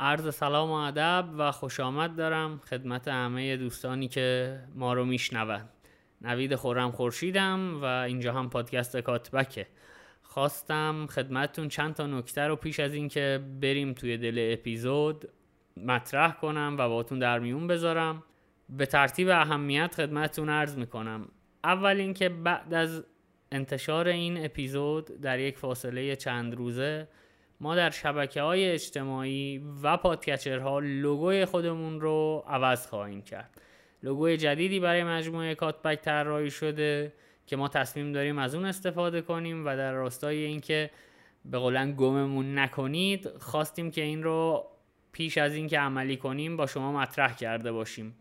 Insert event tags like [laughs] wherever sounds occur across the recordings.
عرض سلام و ادب و خوش آمد دارم خدمت همه دوستانی که ما رو میشنوند نوید خورم خورشیدم و اینجا هم پادکست کاتبکه. خواستم خدمتتون چند تا نکته رو پیش از اینکه بریم توی دل اپیزود مطرح کنم و باتون در میون بذارم. به ترتیب اهمیت خدمتتون عرض می‌کنم. اول اینکه بعد از انتشار این اپیزود در یک فاصله چند روزه ما در شبکه های اجتماعی و پادکچرها لوگوی خودمون رو عوض خواهیم کرد. لوگوی جدیدی برای مجموعه کاتبک طراحی شده که ما تصمیم داریم از اون استفاده کنیم و در راستای اینکه به قولن گممون نکنید خواستیم که این رو پیش از اینکه عملی کنیم با شما مطرح کرده باشیم.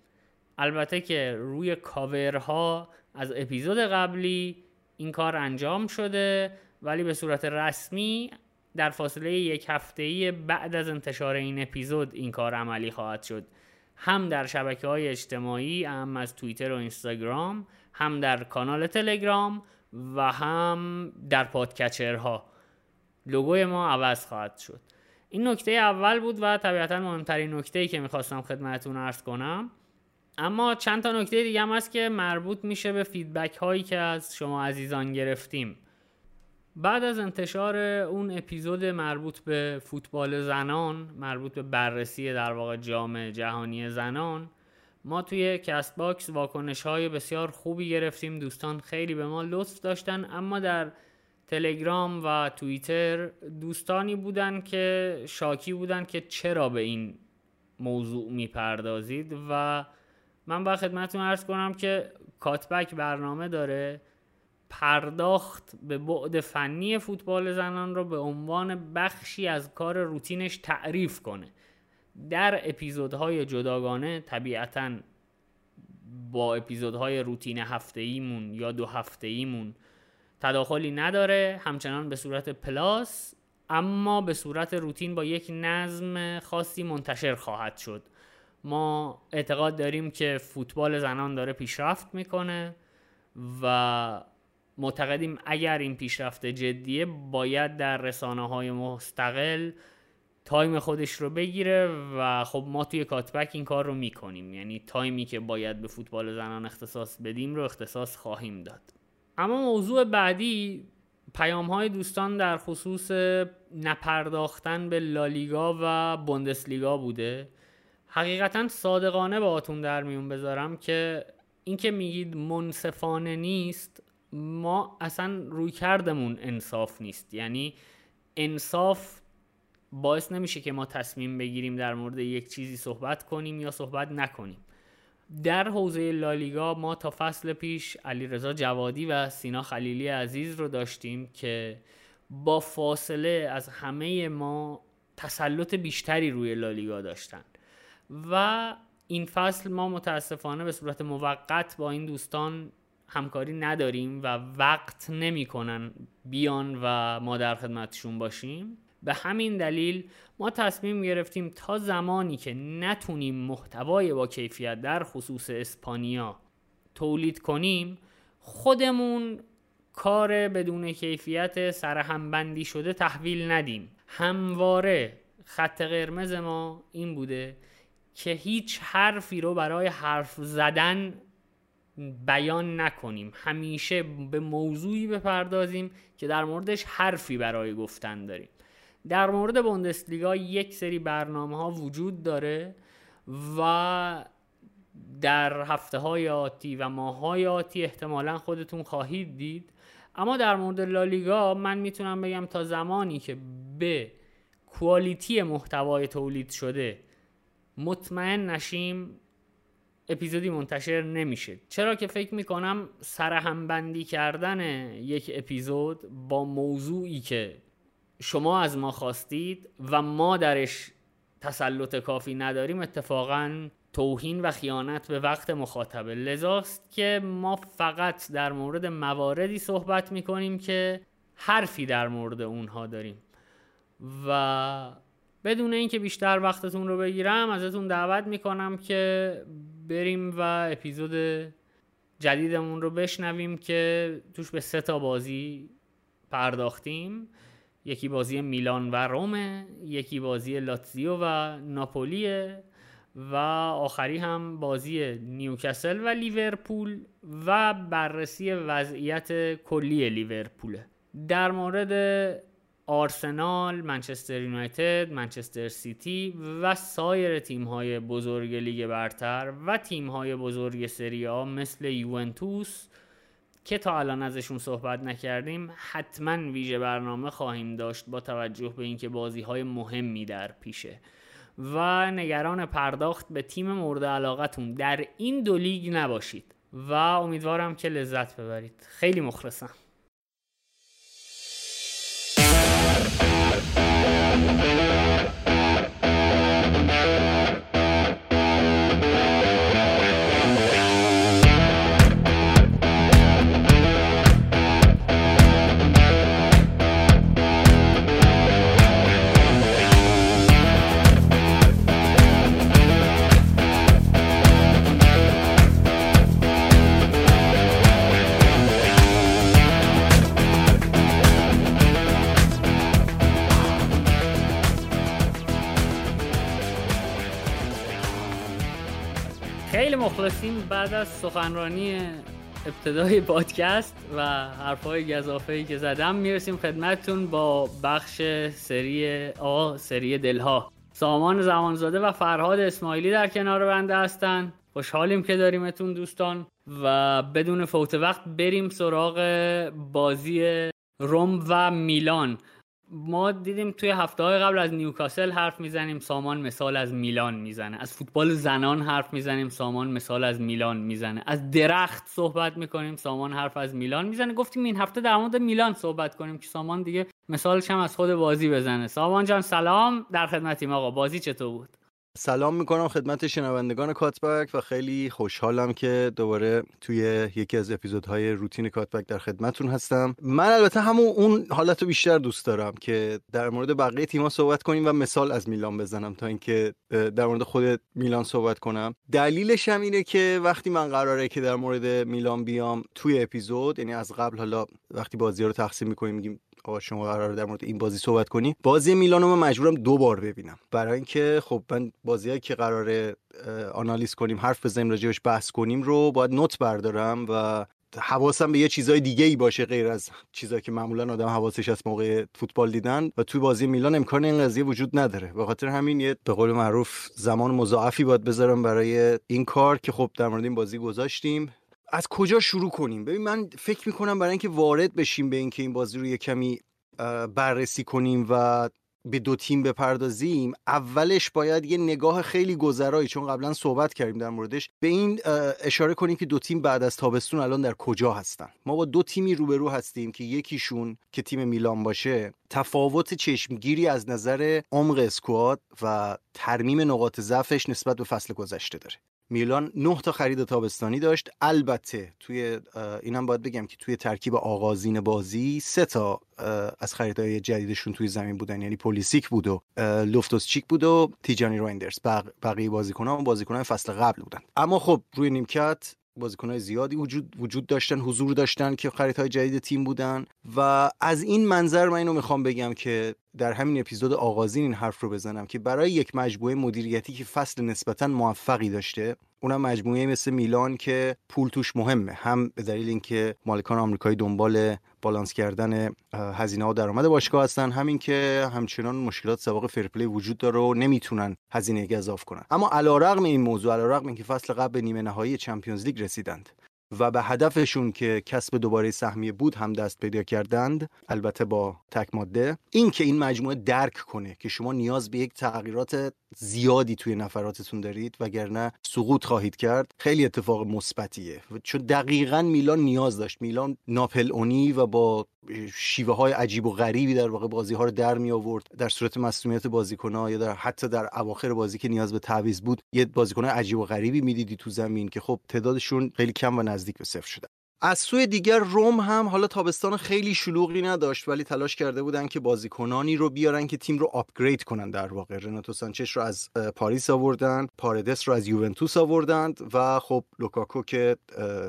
البته که روی کاورها از اپیزود قبلی این کار انجام شده ولی به صورت رسمی در فاصله یک هفته بعد از انتشار این اپیزود این کار عملی خواهد شد. هم در شبکه های اجتماعی هم از توییتر و اینستاگرام هم در کانال تلگرام و هم در پادکچرها. لوگوی ما عوض خواهد شد. این نکته اول بود و طبیعتا مهمترین نکته که می‌خواستم خدمتتون ارز کنم. اما چند تا نکته دیگه هم هست که مربوط میشه به feedback هایی که از شما عزیزان گرفتیم. بعد از انتشار اون اپیزود مربوط به فوتبال زنان مربوط به بررسی در واقع جام جهانی زنان ما توی CastBox واکنش های بسیار خوبی گرفتیم. دوستان خیلی به ما لطف داشتن اما در تلگرام و توییتر دوستانی بودن که شاکی بودن که چرا به این موضوع می‌پردازید. و من با خدمتتون ارز کنم که کاتبک برنامه داره. پرداخت به بعد فنی فوتبال زنان رو به عنوان بخشی از کار روتینش تعریف کنه. در اپیزودهای جداگانه طبیعتا با اپیزودهای روتین هفته ایمون یا دو هفته ایمون تداخلی نداره همچنان به صورت پلاس اما به صورت روتین با یک نظم خاصی منتشر خواهد شد. ما اعتقاد داریم که فوتبال زنان داره پیشرفت می‌کنه و معتقدیم اگر این پیشرفت جدیه باید در رسانه های مستقل تایم خودش رو بگیره و خب ما توی کاتبک این کار رو می‌کنیم. یعنی تایمی که باید به فوتبال زنان اختصاص بدیم رو اختصاص خواهیم داد. اما موضوع بعدی پیام های دوستان در خصوص نپرداختن به لالیگا و بوندسلیگا بوده. حقیقتا صادقانه باهاتون در میون بذارم که اینکه میگید منصفانه نیست ما اصلا روی کردمون انصاف نیست. یعنی انصاف باعث نمیشه که ما تصمیم بگیریم در مورد یک چیزی صحبت کنیم یا صحبت نکنیم. در حوزه لالیگا ما تا فصل پیش علیرضا جوادی و سینا خلیلی عزیز رو داشتیم که با فاصله از همه ما تسلط بیشتری روی لالیگا داشتن. و این فصل ما متاسفانه به صورت موقت با این دوستان همکاری نداریم و وقت نمی‌کنن بیان و ما در خدمتشون باشیم. به همین دلیل ما تصمیم گرفتیم تا زمانی که نتونیم محتوای با کیفیت در خصوص اسپانیا تولید کنیم خودمون کار بدون کیفیت سرهمبندی شده تحویل ندیم. همواره خط قرمز ما این بوده که هیچ حرفی رو برای حرف زدن بیان نکنیم. همیشه به موضوعی بپردازیم که در موردش حرفی برای گفتن داریم. در مورد بوندسلیگا یک سری برنامه ها وجود داره و در هفته های آتی و ماه های آتی احتمالا خودتون خواهید دید. اما در مورد لالیگا من می‌تونم بگم تا زمانی که به کوالیتی محتوای تولید شده مطمئن نشیم اپیزودی منتشر نمیشه. چرا که فکر می‌کنم سرهمبندی کردن یک اپیزود با موضوعی که شما از ما خواستید و ما درش تسلط کافی نداریم اتفاقا توهین و خیانت به وقت مخاطبه. لذاست که ما فقط در مورد مواردی صحبت می‌کنیم که حرفی در مورد اونها داریم. و بدون اینکه بیشتر وقتتون رو بگیرم ازتون دعوت می‌کنم که بریم و اپیزود جدیدمون رو بشنویم که توش به سه تا بازی پرداختیم. یکی بازی میلان و رومه یکی بازی لاتزیو و ناپولیه و آخری هم بازی نیوکاسل و لیورپول و بررسی وضعیت کلی لیورپوله. در مورد آرسنال، منچستر یونایتد، منچستر سیتی و سایر تیم‌های بزرگ لیگ برتر و تیم‌های بزرگ سری آ مثل یوونتوس که تا الان ازشون صحبت نکردیم حتما ویژه برنامه خواهیم داشت با توجه به اینکه بازی های مهمی در پیشه. و نگران پرداخت به تیم مورد علاقتون در این دو لیگ نباشید. و امیدوارم که لذت ببرید. خیلی مخلصم. مخلصین بعد از سخنرانی ابتدای پادکست و حرفای گذافه که زدم می‌رسیم خدمتتون با بخش سری آ سری دلها. سامان زمانزاده و فرهاد اسماعیلی در کنار بنده هستن. خوشحالیم که داریمتون دوستان و بدون فوت وقت بریم سراغ بازی روم و میلان. ما دیدیم توی هفته های قبل از نیوکاسل حرف می‌زنیم سامان مثال از میلان می‌زنه. از فوتبال زنان حرف می‌زنیم سامان مثال از میلان می‌زنه. از درخت صحبت می‌کنیم سامان حرف از میلان می‌زنه. گفتیم این هفته در مورد میلان صحبت کنیم که سامان دیگه مثالش هم از خود بازی بزنه. سامان جان سلام. در خدمتیم آقا. بازی چطور بود؟ سلام می‌کنم خدمت شنوندگان کاتبک و خیلی خوشحالم که دوباره توی یکی از اپیزودهای روتین کاتبک در خدمتون هستم. من البته همون اون حالت رو بیشتر دوست دارم که در مورد بقیه تیم‌ها صحبت کنیم و مثال از میلان بزنم تا اینکه در مورد خود میلان صحبت کنم. دلیلش هم اینه که وقتی من قراره که در مورد میلان بیام توی اپیزود یعنی از قبل حالا وقتی بازی رو تقسیم می‌کنیم میگیم آقا شما قرار در مورد این بازی صحبت کنی. بازی میلانو من مجبورم دو بار ببینم. برای اینکه خب من بازیایی که قرار آنالیز کنیم حرف بزنیم راجعش بحث کنیم رو باید نوت بردارم و حواسم به یه چیزای دیگه ای باشه غیر از چیزایی که معمولا آدم حواسش از موقع فوتبال دیدن. و توی بازی میلان امکان این قضیه وجود نداره. به خاطر همین یه به قول معروف زمان مضاعفی باید بذارم برای این کار که خب در مورد این بازی گذاشتیم. از کجا شروع کنیم؟ ببین من فکر می‌کنم برای اینکه وارد بشیم به اینکه این بازی رو یه کمی بررسی کنیم و به دو تیم بپردازیم اولش باید یه نگاه خیلی گذرایی چون قبلا صحبت کردیم در موردش به این اشاره کنیم که دو تیم بعد از تابستون الان در کجا هستن. ما با دو تیمی روبرو هستیم که یکیشون که تیم میلان باشه تفاوت چشمگیری از نظر عمق اسکواد و ترمیم نقاط ضعفش نسبت به فصل گذشته داره. میلان نه تا خرید تابستانی داشت. البته توی اینم باید بگم که توی ترکیب آغازین بازی سه تا از خریدهای جدیدشون توی زمین بودن. یعنی پولیسیک بود و لوفتوس چیک بود و تیجانی رایندرز بقیه بازیکنان و بازیکنان فصل قبل بودن. اما خب روی نیمکت بازیکنهای زیادی وجود وجود داشتن حضور داشتن که خریدهای جدید تیم بودن. و از این منظر من اینو می‌خوام بگم که در همین اپیزود آغازین این حرف رو بزنم که برای یک مجموعه مدیریتی که فصل نسبتا موفقی داشته اونم مجموعه مثل میلان که پول توش مهمه. هم به دلیل اینکه مالکان آمریکایی دنبال بالانس کردن هزینه و درآمد باشگاه هستن. همین که همچنان مشکلات سابق فرپلی وجود داره و نمی‌تونن هزینه گذاف کنن. اما علیرغم این موضوع علیرغم اینکه فصل قبل به نیمه نهایی چمپیونز لیگ رسیدند و به هدفشون که کسب دوباره سهمیه بود هم دست پیدا کردند البته با تک ماده این که این مجموعه درک کنه که شما نیاز به یک تغییرات زیادی توی نفراتتون دارید وگرنه سقوط خواهید کرد خیلی اتفاق مثبتیه. چون دقیقا میلان نیاز داشت. میلان ناپل اونی و با شیوه های عجیب و غریبی در واقع بازی ها رو در می آورد در صورت مسئولیت بازیکن ها یا در حتی در اواخر بازی که نیاز به تعویض بود یه بازیکن عجیب و غریبی می‌دیدی تو زمین که خب تعدادشون خیلی کم و نزدیک به صفر شده از سوی دیگر روم هم حالا تابستان خیلی شلوغی نداشت ولی تلاش کرده بودن که بازیکنانی رو بیارن که تیم رو آپگرید کنن در واقع. رناتو سانچش رو از پاریس آوردن پاردس رو از یوونتوس آوردند و خب لوکاکو که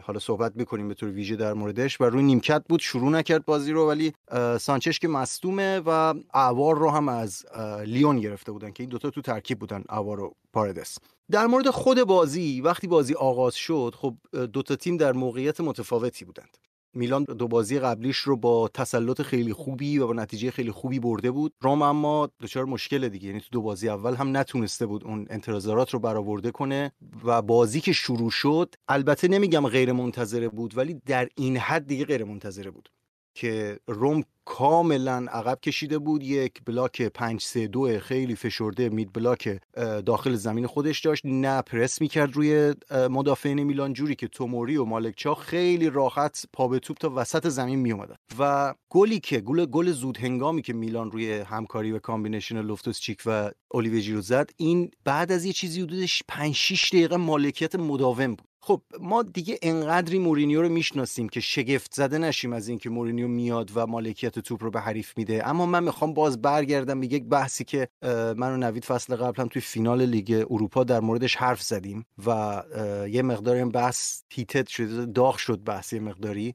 حالا صحبت می‌کنیم به طور ویژه در موردش و روی نیمکت بود شروع نکرد بازی رو ولی سانچش که مصدومه و اعوار رو هم از لیون گرفته بودن که این دوتا تو ترکیب بودن اعوار و پاردس. در مورد خود بازی وقتی بازی آغاز شد خب دو تا تیم در موقعیت متفاوتی بودند. میلان دو بازی قبلیش رو با تسلط خیلی خوبی و با نتیجه خیلی خوبی برده بود. روم اما دچار مشکل دیگه یعنی تو دو بازی اول هم نتونسته بود اون انتظارات رو برآورده کنه و بازی که شروع شد البته نمیگم غیر منتظره بود ولی در این حد دیگه غیر منتظره بود. که روم کاملا عقب کشیده بود. یک block 5 3 2 خیلی فشرده mid block داخل زمین خودش داشت. نه پرس می‌کرد روی مدافعین میلان جوری که توموری و مالکچا خیلی راحت پا به توپ تا وسط زمین می اومدن و گلی که گل گل زود هنگامی که میلان روی همکاری و combination لوفتوس چیک و اولیویه ژیرو زد این بعد از یه چیزی حدودش 5 6 دقیقه مالکیت مداوم بود. خب ما دیگه انقدری مورینیو رو می‌شناسیم که شگفت زده نشیم از اینکه مورینیو میاد و مالکیت توپ رو به حریف میده. اما من می‌خوام باز برگردم به یک بحثی که من و نوید فصل قبل هم توی فینال لیگ اروپا در موردش حرف زدیم و یه مقداری هم بحث heated شده داغ شد بحثی مقداری.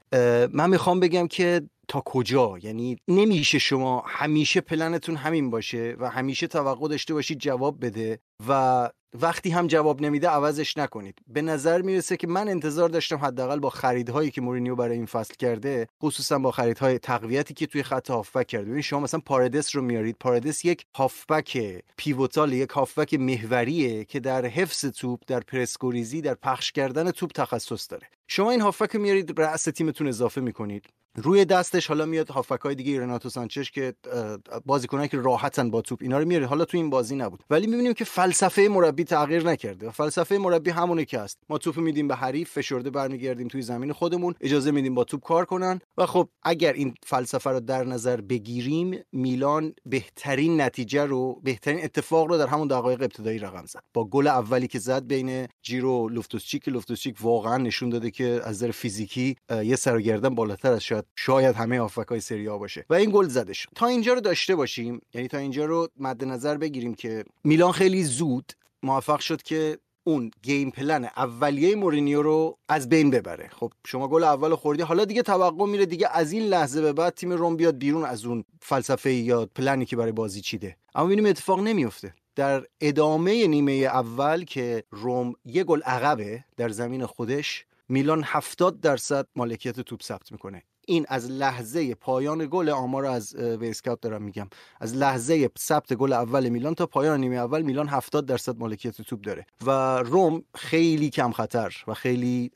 من می‌خوام بگم که تا کجا؟ یعنی نمیشه شما همیشه پلنتون همین باشه و همیشه توقع داشته باشید جواب بده و وقتی هم جواب نمیده عوضش نکنید. به نظر می‌رسه که من انتظار داشتم حداقل با خریدهایی که مورینیو برای این فصل کرده خصوصا با خریدهای تقویتی که توی خط هافبک کرده. ببین شما مثلا پاردس رو میارید. پاردس یک هافبک pivotal یک هافبک محوریه که در حفظ توپ در پرس‌گریزی در پخش کردن توپ تخصص داره. شما این هافبک میارید راست تیمتون اضافه می‌کنید. روی دستش حالا میاد هافک های دیگه رناتو سانچش که بازیکنایی که راحتن با توپ اینا رو میاره حالا تو این بازی نبود. ولی می‌بینیم که فلسفه مربی تغییر نکرده. فلسفه مربی همونه که است ما توپ میدیم به حریف فشرده برمیگردیم توی زمین خودمون اجازه میدیم با توپ کار کنن. و خب اگر این فلسفه رو در نظر بگیریم میلان بهترین نتیجه رو بهترین اتفاق رو در همون دقایق ابتدایی رقم زد. با گل اولی که زد بین جیرو لوفتوسچیک لوفتوسچیک واقعا نشون داده که از نظر فیزیکی یه سر بالاتر از شاید شاید همه های سری آ باشه. و این گل زده شد تا اینجا رو داشته باشیم یعنی تا اینجا رو مد نظر بگیریم که میلان خیلی زود موفق شد که اون game plan اولیه مورینیو رو از بین ببره. خب شما گل اول خوردی حالا دیگه توقع میره دیگه از این لحظه به بعد تیم روم بیاد بیرون از اون فلسفه یا پلنی که برای بازی چیده. اما ببینیم اتفاق نمیفته. در ادامه نیمه اول که روم یه گل عقبه در زمین خودش میلان 70 درصد مالکیت توپ ثبت می‌کنه. این از لحظه پایان گل آمار از وای‌اسکاوت دارم میگم. از لحظه ثبت گل اول میلان تا پایان نیمه اول میلان 70 درصد مالکیت توپ داره. و روم خیلی کم خطر و خیلی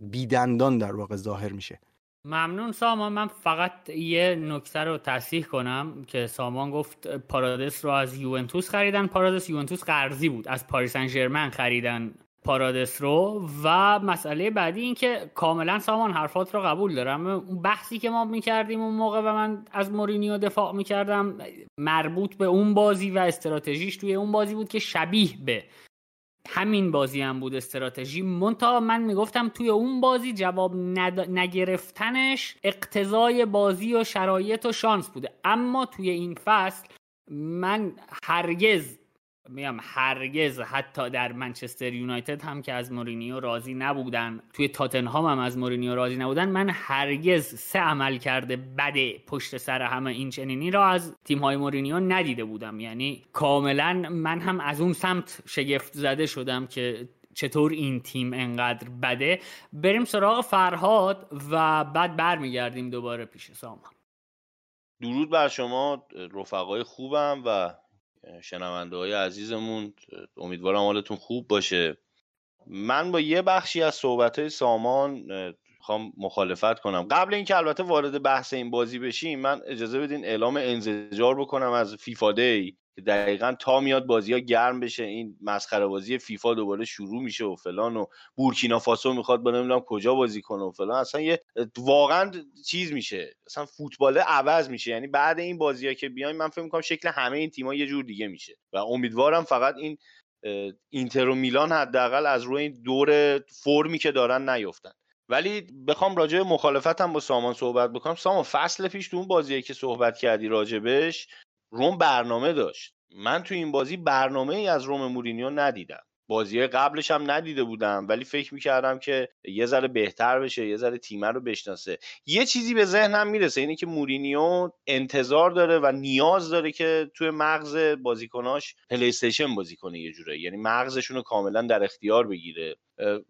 بیدندان در واقع ظاهر میشه. ممنون سامان. من فقط یه نکته رو تصحیح کنم که سامان گفت پارادس رو از یوونتوس خریدن. پارادس یوونتوس قرضی بود. از پاریس سن خریدن. پارادس رو و مسئله بعدی این که کاملا سامان حرفات رو قبول دارم. اون بحثی که ما می‌کردیم اون موقع و من از مورینیو دفاع می‌کردم مربوط به اون بازی و استراتژیش توی اون بازی بود که شبیه به همین بازی هم بود استراتژی. منتها من می‌گفتم توی اون بازی جواب نگرفتنش اقتضای بازی و شرایط و شانس بوده. اما توی این فصل من هرگز میگم هرگز حتی در منچستر یونایتد هم که از مورینیو راضی نبودن توی تاتنهام هم از مورینیو راضی نبودن من هرگز سه عمل کرده بده پشت سر همه این چنینی را از تیم های مورینیو ندیده بودم. یعنی کاملا من هم از اون سمت شگفت زده شدم که چطور این تیم انقدر بده. بریم سراغ فرهاد و بعد برمیگردیم دوباره پیش سامان. درود بر شما رفقای خوبم و شنونده های عزیزمون امیدوارم حالتون خوب باشه. من با یه بخشی از صحبت های سامان می‌خوام مخالفت کنم. قبل اینکه البته وارد بحث این بازی بشیم من اجازه بدین اعلام انزجار بکنم از فیفا دی. که دقیقا تا میاد بازی ها گرم بشه این مسخره بازی فیفا دوباره شروع میشه و فلان و بورکینا فاسو می‌خواد با نمی‌دونم کجا بازی کنه و فلان. اصلا یه واقعا چیز میشه. اصلا فوتبال عوض میشه. یعنی بعد این بازی ها که بیایم من فکر می‌کنم شکل همه این تیم‌ها یه جور دیگه میشه. و امیدوارم فقط این اینتر و میلان حداقل از روی این دور فرمی که دارن نیفتن ولی بخوام راجع مخالفتم با سامان صحبت بکنم. سامان فصل پیش تو اون بازیه که صحبت کردی راجبش روم برنامه داشت. من تو این بازی برنامه ای از روم مورینیو ندیدم. بازی قبلش هم ندیده بودم ولی فکر می‌کردم که یه ذره بهتر بشه یه ذره تیمه رو بشناسه. یه چیزی به ذهنم می‌رسه اینه که مورینیو انتظار داره و نیاز داره که توی مغز بازیکناش پلی استیشن بازی کنه یه جوره یعنی مغزشون رو کاملا در اختیار بگیره.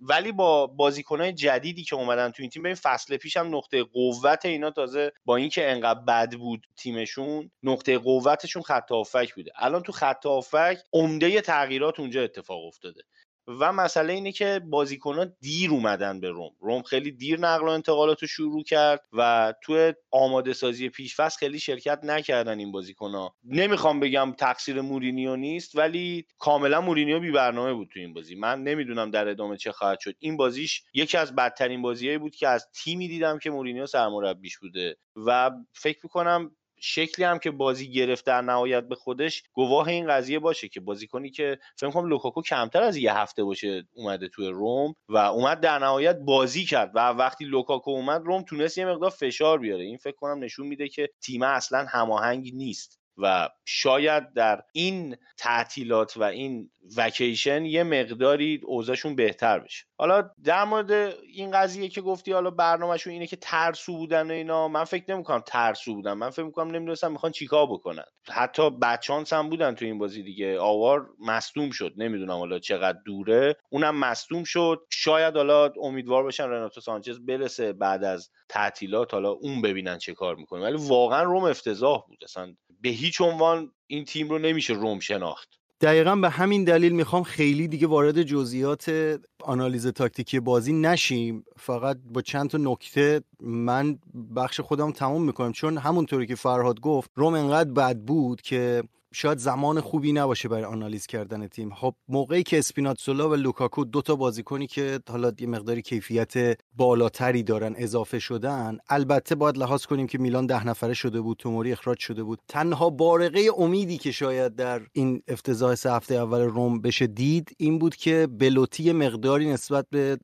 ولی با بازیکنهای جدیدی که اومدن تو این تیم ببین فصل پیش هم نقطه قوت اینا تازه با اینکه انقدر بد بود تیمشون نقطه قوتشون خط هافبک بوده. الان تو خط هافبک عمده تغییرات اونجا اتفاق افتاده. و مسئله اینه که ها دیر اومدن به روم. روم خیلی دیر نقل و انتقالات رو شروع کرد و تو آماده سازی پیشفصل خیلی شرکت نکردن این ها نمی‌خوام بگم تقصیر مورینیو نیست ولی کاملا مورینیو بی برنامه بود تو این بازی. من نمی‌دونم در ادامه چه خواهد شد. این بازیش یکی از بدترین بازیهایی بود که از تیمی دیدم که مورینیو سرمربیش بوده. و فکر می‌کنم شکلی هم که بازی گرفت در نهایت به خودش گواه این قضیه باشه که بازیکنی که فکر کنم لوکاکو کمتر از یه هفته باشه اومده توی روم و اومد در نهایت بازی کرد و وقتی لوکاکو اومد روم تونست یه مقدار فشار بیاره. این فکر کنم نشون میده که تیم اصلا هماهنگ نیست. و شاید در این تعطیلات و این وکیشن یه مقداری اوضاعشون بهتر بشه. حالا در مورد این قضیه که گفتی حالا برنامهشون اینه که ترسو بودن و اینا من فکر نمی‌کنم ترسو بودن. من فکر می‌کنم نمی‌دونستم می‌خوان چیکار بکنن. حتی بچانس هم بودن تو این بازی دیگه. آوار مصدوم شد. نمی‌دونم حالا چقدر دوره. اونم مصدوم شد. شاید حالا امیدوار باشن رناتو سانچز برسه بعد از تعطیلات حالا اون ببینن چه کار می‌کنه. ولی واقعا روم افتضاح بود. اصلا به هیچ عنوان این تیم رو نمیشه روم شناخت. دقیقا به همین دلیل می‌خوام خیلی دیگه وارد جزئیات آنالیز تاکتیکی بازی نشیم. فقط با چند تا نکته من بخش خودم تموم می‌کنم. چون همونطوری که فرهاد گفت روم انقدر بد بود که شاید زمان خوبی نباشه برای آنالیز کردن تیم. خب موقعی که اسپیناتسولا و لوکاکو دو تا بازیکنی که حالا یه مقداری کیفیت بالاتری دارن اضافه شدن البته باید لحاظ کنیم که میلان ده نفره شده بود توموری اخراج شده بود. تنها بارقه امیدی که شاید در این افتضاح سه هفته اول روم بشه دید این بود که بلوتی مقداری نسبت به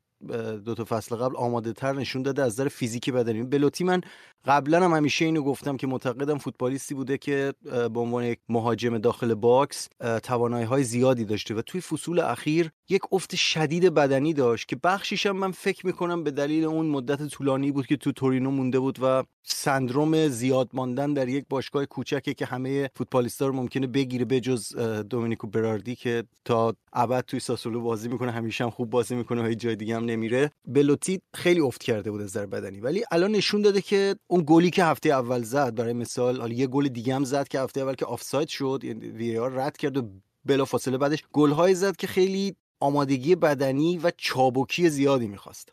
دو تا فصل قبل آماده تر نشون داده از نظر فیزیکی بدنی. بلوتی من قبلا هم همیشه اینو گفتم که معتقدم فوتبالیستی بوده که به عنوان یک مهاجم داخل باکس توانایی های زیادی داشته و توی فصول اخیر یک افت شدید بدنی داشت که بخشیش هم من فکر می‌کنم به دلیل اون مدت طولانی بود که تو تورینو مونده بود و سندروم زیاد ماندن در یک باشگاه کوچکه که همه فوتبالیستا رو ممکنه بگیره بجز دومینیکو براردی که تا ابد توی ساسولو بازی می‌کنه همیشه هم خوب بازی می‌کنه و جای دیگه هم نمیره. بلوتی خیلی افت کرده بود از بدنی. ولی الان نشون داده که اون گلی که هفته اول زد برای مثال حالا یه گل دیگه هم زد که هفته اول که آفساید شد یعنی VAR رد کرد و بلا فاصله بعدش گل‌های زد که خیلی آمادگی بدنی و چابکی زیادی می‌خواست.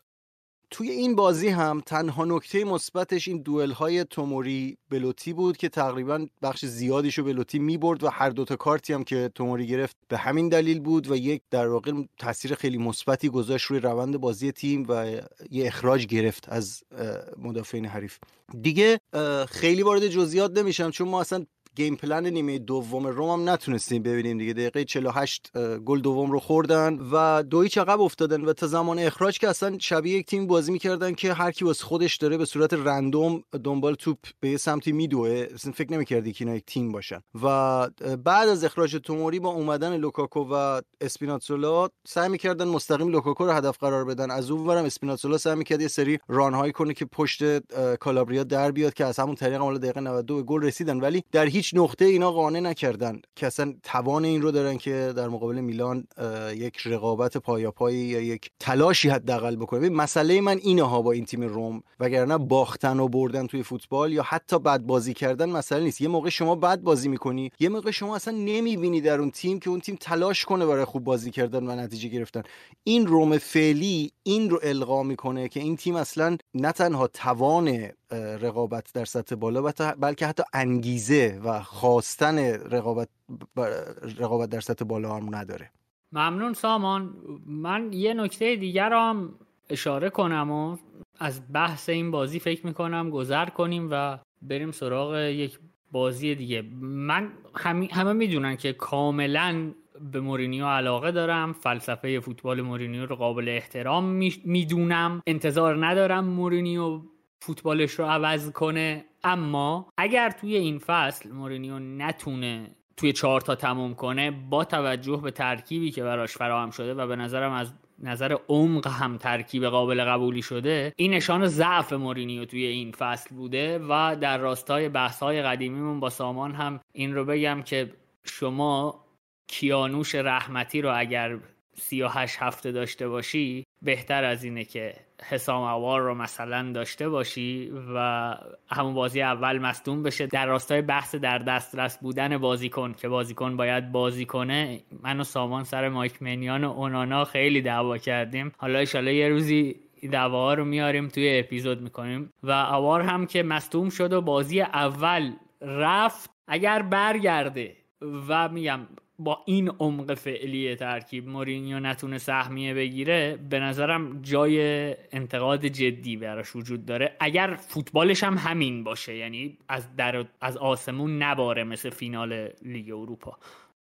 توی این بازی هم تنها نکته مثبتش این دوئل های توموری بلوتی بود که تقریبا بخش زیادیش رو بلوتی می‌برد و هر دوتا کارتی هم که توموری گرفت به همین دلیل بود و یک در واقع تاثیر خیلی مثبتی گذاشت روی روند بازی تیم و یه اخراج گرفت از مدافعین حریف. دیگه خیلی وارد جزئیات نمیشم چون ما اصلا game plan نیمه دوم روم هم نتونستیم ببینیم دیگه. دقیقه 48 گل دوم رو خوردن و دو هیچ عقب افتادن و تا زمان اخراج که اصلا شبیه یک تیم بازی می‌کردن که هر کی واسه خودش داره به صورت random دنبال توپ به یه سمتی میدوه. اصلا فکر نمی‌کردی که اینا یک تیم باشن. و بعد از اخراج توموری با اومدن لوکاکو و اسپیناتزولا سعی می‌کردن مستقیم لوکاکو رو هدف قرار بدن. از اون ورم اسپیناتزولا سعی می‌کرد یه سری run هایی کنه که پشت کالابریا در بیاد که از همون طریق مال دقیقه 92 گل رسیدن. ولی در نقطه اینا قانع نکردن که اصلا توان این رو دارن که در مقابل میلان یک رقابت پایاپایی یا یک تلاشی حداقل بکنه. مسئله من اینه ها با این تیم روم وگرنه باختن و بردن توی فوتبال یا حتی بد بازی کردن مسئله نیست. یه موقع شما بد بازی می‌کنی یه موقع شما اصلا نمی‌بینی در اون تیم که اون تیم تلاش کنه برای خوب بازی کردن و نتیجه گرفتن. این روم فعلی این رو القا می‌کنه که این تیم اصلا نه تنها توان رقابت در سطح بالا بلکه حتی انگیزه و خواستن رقابت رقابت در سطح بالا هم نداره. ممنون سامان. من یه نکته دیگر هم اشاره کنم و از بحث این بازی فکر می‌کنم گذر کنیم و بریم سراغ یک بازی دیگه. من همه می‌دونن که کاملا به مورینیو علاقه دارم. فلسفه فوتبال مورینیو رو قابل احترام می‌دونم. انتظار ندارم مورینیو فوتبالش رو عوض کنه. اما اگر توی این فصل مورینیو نتونه توی چهار تا تموم کنه با توجه به ترکیبی که براش فراهم شده و به نظرم از نظر عمق هم ترکیب قابل قبولی شده این نشان ضعف مورینیو توی این فصل بوده و در راستای بحث‌های قدیمیمون با سامان هم این رو بگم که شما کیانوش رحمتی رو اگر 38 هفته داشته باشی بهتر از اینه که حسام اوار رو مثلا داشته باشی و همون بازی اول مصدوم بشه در راستای بحث در دسترس بودن بازیکن که بازیکن باید بازی کنه من و سامان سر مایک منیان و اونانا خیلی دعوا کردیم. حالا ایشالا یه روزی دعوا رو میاریم توی اپیزود می‌کنیم. و اوار هم که مصدوم شد و بازی اول رفت اگر برگرده و میگم با این عمق فعلی ترکیب مورینیو نتونه سهمیه بگیره به نظرم جای انتقاد جدی براش وجود داره. اگر فوتبالش هم همین باشه یعنی از در از آسمون نباره مثل فینال لیگ اروپا.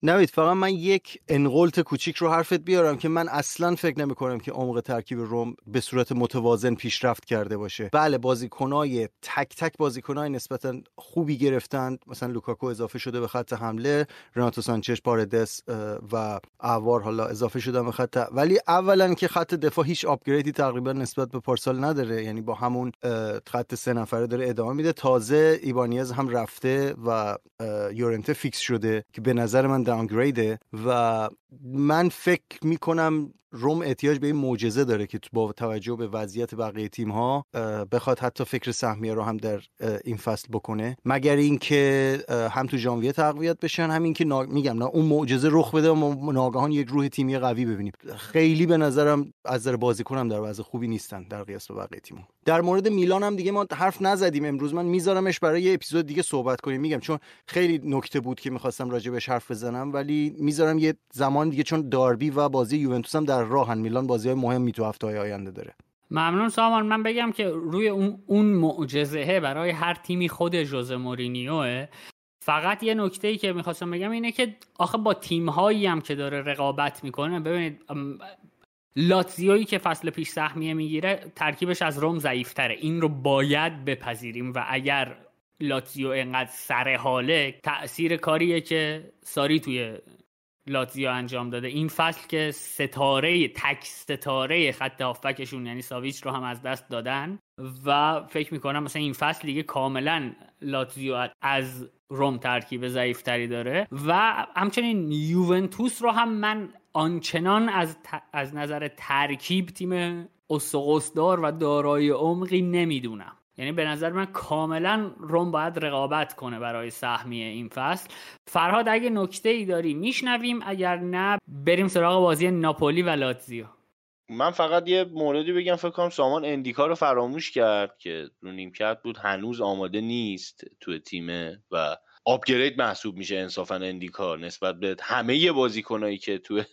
نوید فقط من یک ان‌قلت کوچیک رو حرفت بیارم که من اصلا فکر نمی کنم که عمق ترکیب روم به صورت متوازن پیشرفت کرده باشه. بله بازیکنای تک تک بازیکنای نسبتا خوبی گرفتند. مثلا لوکاکو اضافه شده به خط حمله رناتو سانچز پاردس و اوار حالا اضافه شده به خط ولی اولا که خط دفاع هیچ آپگریدی تقریبا نسبت به پارسال نداره. یعنی با همون خط سه نفره داره ادامه میده. تازه ایبانیز هم رفته و یورنته فیکس شده که به نظر من داونگریده و من فکر می‌کنم روم احتیاج به این معجزه داره که با توجه به وضعیت بقیه تیم ها بخواد حتی فکر سهمیه رو هم در این فصل بکنه. مگر اینکه هم تو ژانویه تقویت بشن همین که میگم نه اون معجزه رخ بده و ناگهان یک روح تیمی قوی ببینیم. خیلی به نظرم از نظر بازیکن در وضع خوبی نیستن در قیاس با بقیه تیم در مورد میلان هم دیگه ما حرف نزدیم امروز. من میذارمش برای یه اپیزود دیگه صحبت کنیم. میگم چون خیلی نکته بود که می‌خواستم راجع بهش حرف بزنم ولی می‌ذارم یه زمان دیگه چون داربی و بازی یوونتوس هم در راهن. میلان بازی های مهمی تو هفته های آینده داره. ممنون سامان. من بگم که روی اون, اون معجزه برای هر تیمی خود جوز مورینیوه. فقط یه نکته ای که می‌خواستم بگم اینه که آخه با تیم هایی هم که داره رقابت می‌کنه ببینید لاتزیویی که فصل پیش سهمیه می‌گیره ترکیبش از روم ضعیفتره. این رو باید بپذیریم و اگر لاتزیو انقدر سر حاله تاثیر کاریه که ساری توی لاتزیو انجام داده. این فصل که ستاره تک ستاره خط هافبکشون یعنی ساویچ رو هم از دست دادن. و فکر می‌کنم مثلا این فصل دیگه کاملا لاتزیو از روم ترکیب ضعیفتری داره. و همچنین یوونتوس رو هم من آنچنان از, از نظر ترکیب تیم اسقسدار و دارای عمقی نمی‌دونم. یعنی به نظر من کاملا روم باید رقابت کنه برای سهمیه این فصل. فرهاد اگه نکته ای داری میشنویم. اگر نه بریم سراغ بازی ناپولی و لاتزیو. من فقط یه موردی بگم. فکر کنم سامان اندیکا رو فراموش کرد که رو نیمکت بود. هنوز آماده نیست توی تیمه و آپگرید محسوب میشه انصافا اندیکا نسبت به همه بازیکنایی که توی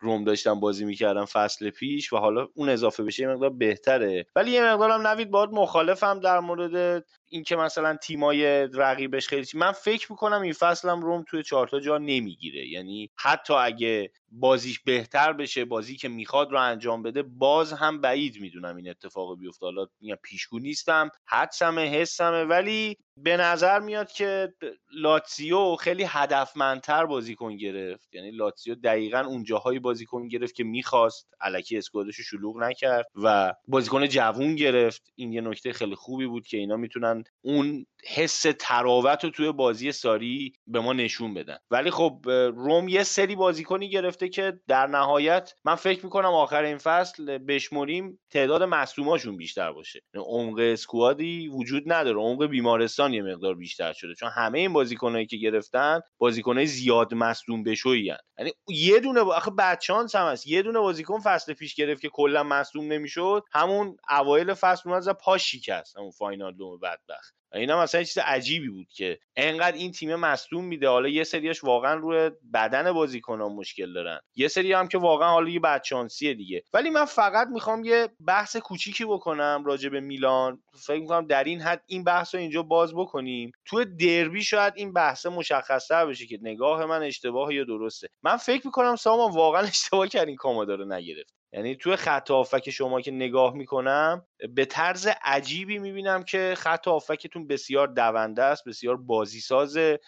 روم داشتن بازی می‌کردن فصل پیش و حالا اون اضافه بشه یه مقدار بهتره. ولی یه مقدارم نوید باید مخالفم در مورد اینکه مثلا تیمای رقیبش خیلی من فکر می‌کنم این فصلم روم توی چهارتا جا نمی‌گیره. یعنی حتی اگه بازیش بهتر بشه بازی که می‌خواد رو انجام بده باز هم بعید می‌دونم این اتفاق بیفته. حالا پیشگو نیستم حدسمه حسمه ولی به نظر میاد که لاتسیو خیلی هدفمندتر بازیکن گرفت. یعنی لاتسیو دقیقا اون جاهایی بازیکن گرفت که می‌خواست. علکی اسکوادش شلوغ نکرد و بازیکن جوون گرفت. این یه نکته خیلی خوبی بود که اینا می‌تونن اون حس تراوت رو توی بازی ساری به ما نشون بدن. ولی خب روم یه سری بازیکنی گرفته که در نهایت من فکر می‌کنم آخر این فصل بشمریم تعداد مصدوماشون بیشتر باشه. عمق اسکوادی وجود نداره. عمق بیمارستان یه مقدار بیشتر شده. چون همه این بازیکنایی که گرفتن بازیکنای زیاد مصدوم بشویی یعنی یه دونه. آخه بچانس هم هست. یه دونه بازیکن فصل پیش گرفت که کلا مصدوم نمی‌شد. همون اوایل فصل اومد پاش شکست همون فاینال دوم بدبخت. اینا مثلا چیز عجیبی بود که انقدر این تیم مصدوم میده. حالا یه سریاش واقعا روی بدن بازیکنان مشکل دارن. یه سری هم که واقعا حالا یه بدشانسیه دیگه. ولی من فقط می‌خوام یه بحث کوچیکی بکنم راجع به میلان. فکر می‌کنم در این حد این بحث رو اینجا باز بکنیم. تو دربی شاید این بحث مشخصتر بشه که نگاه من اشتباه یا درسته. من فکر می‌کنم سامان واقعا [laughs] اشتباه کردین کامادا رو نگرفت. یعنی توی خط آفک شما که نگاه می‌کنم به طرز عجیبی می‌بینم که خط آفکتون بسیار دونده است بسیار بازی سازه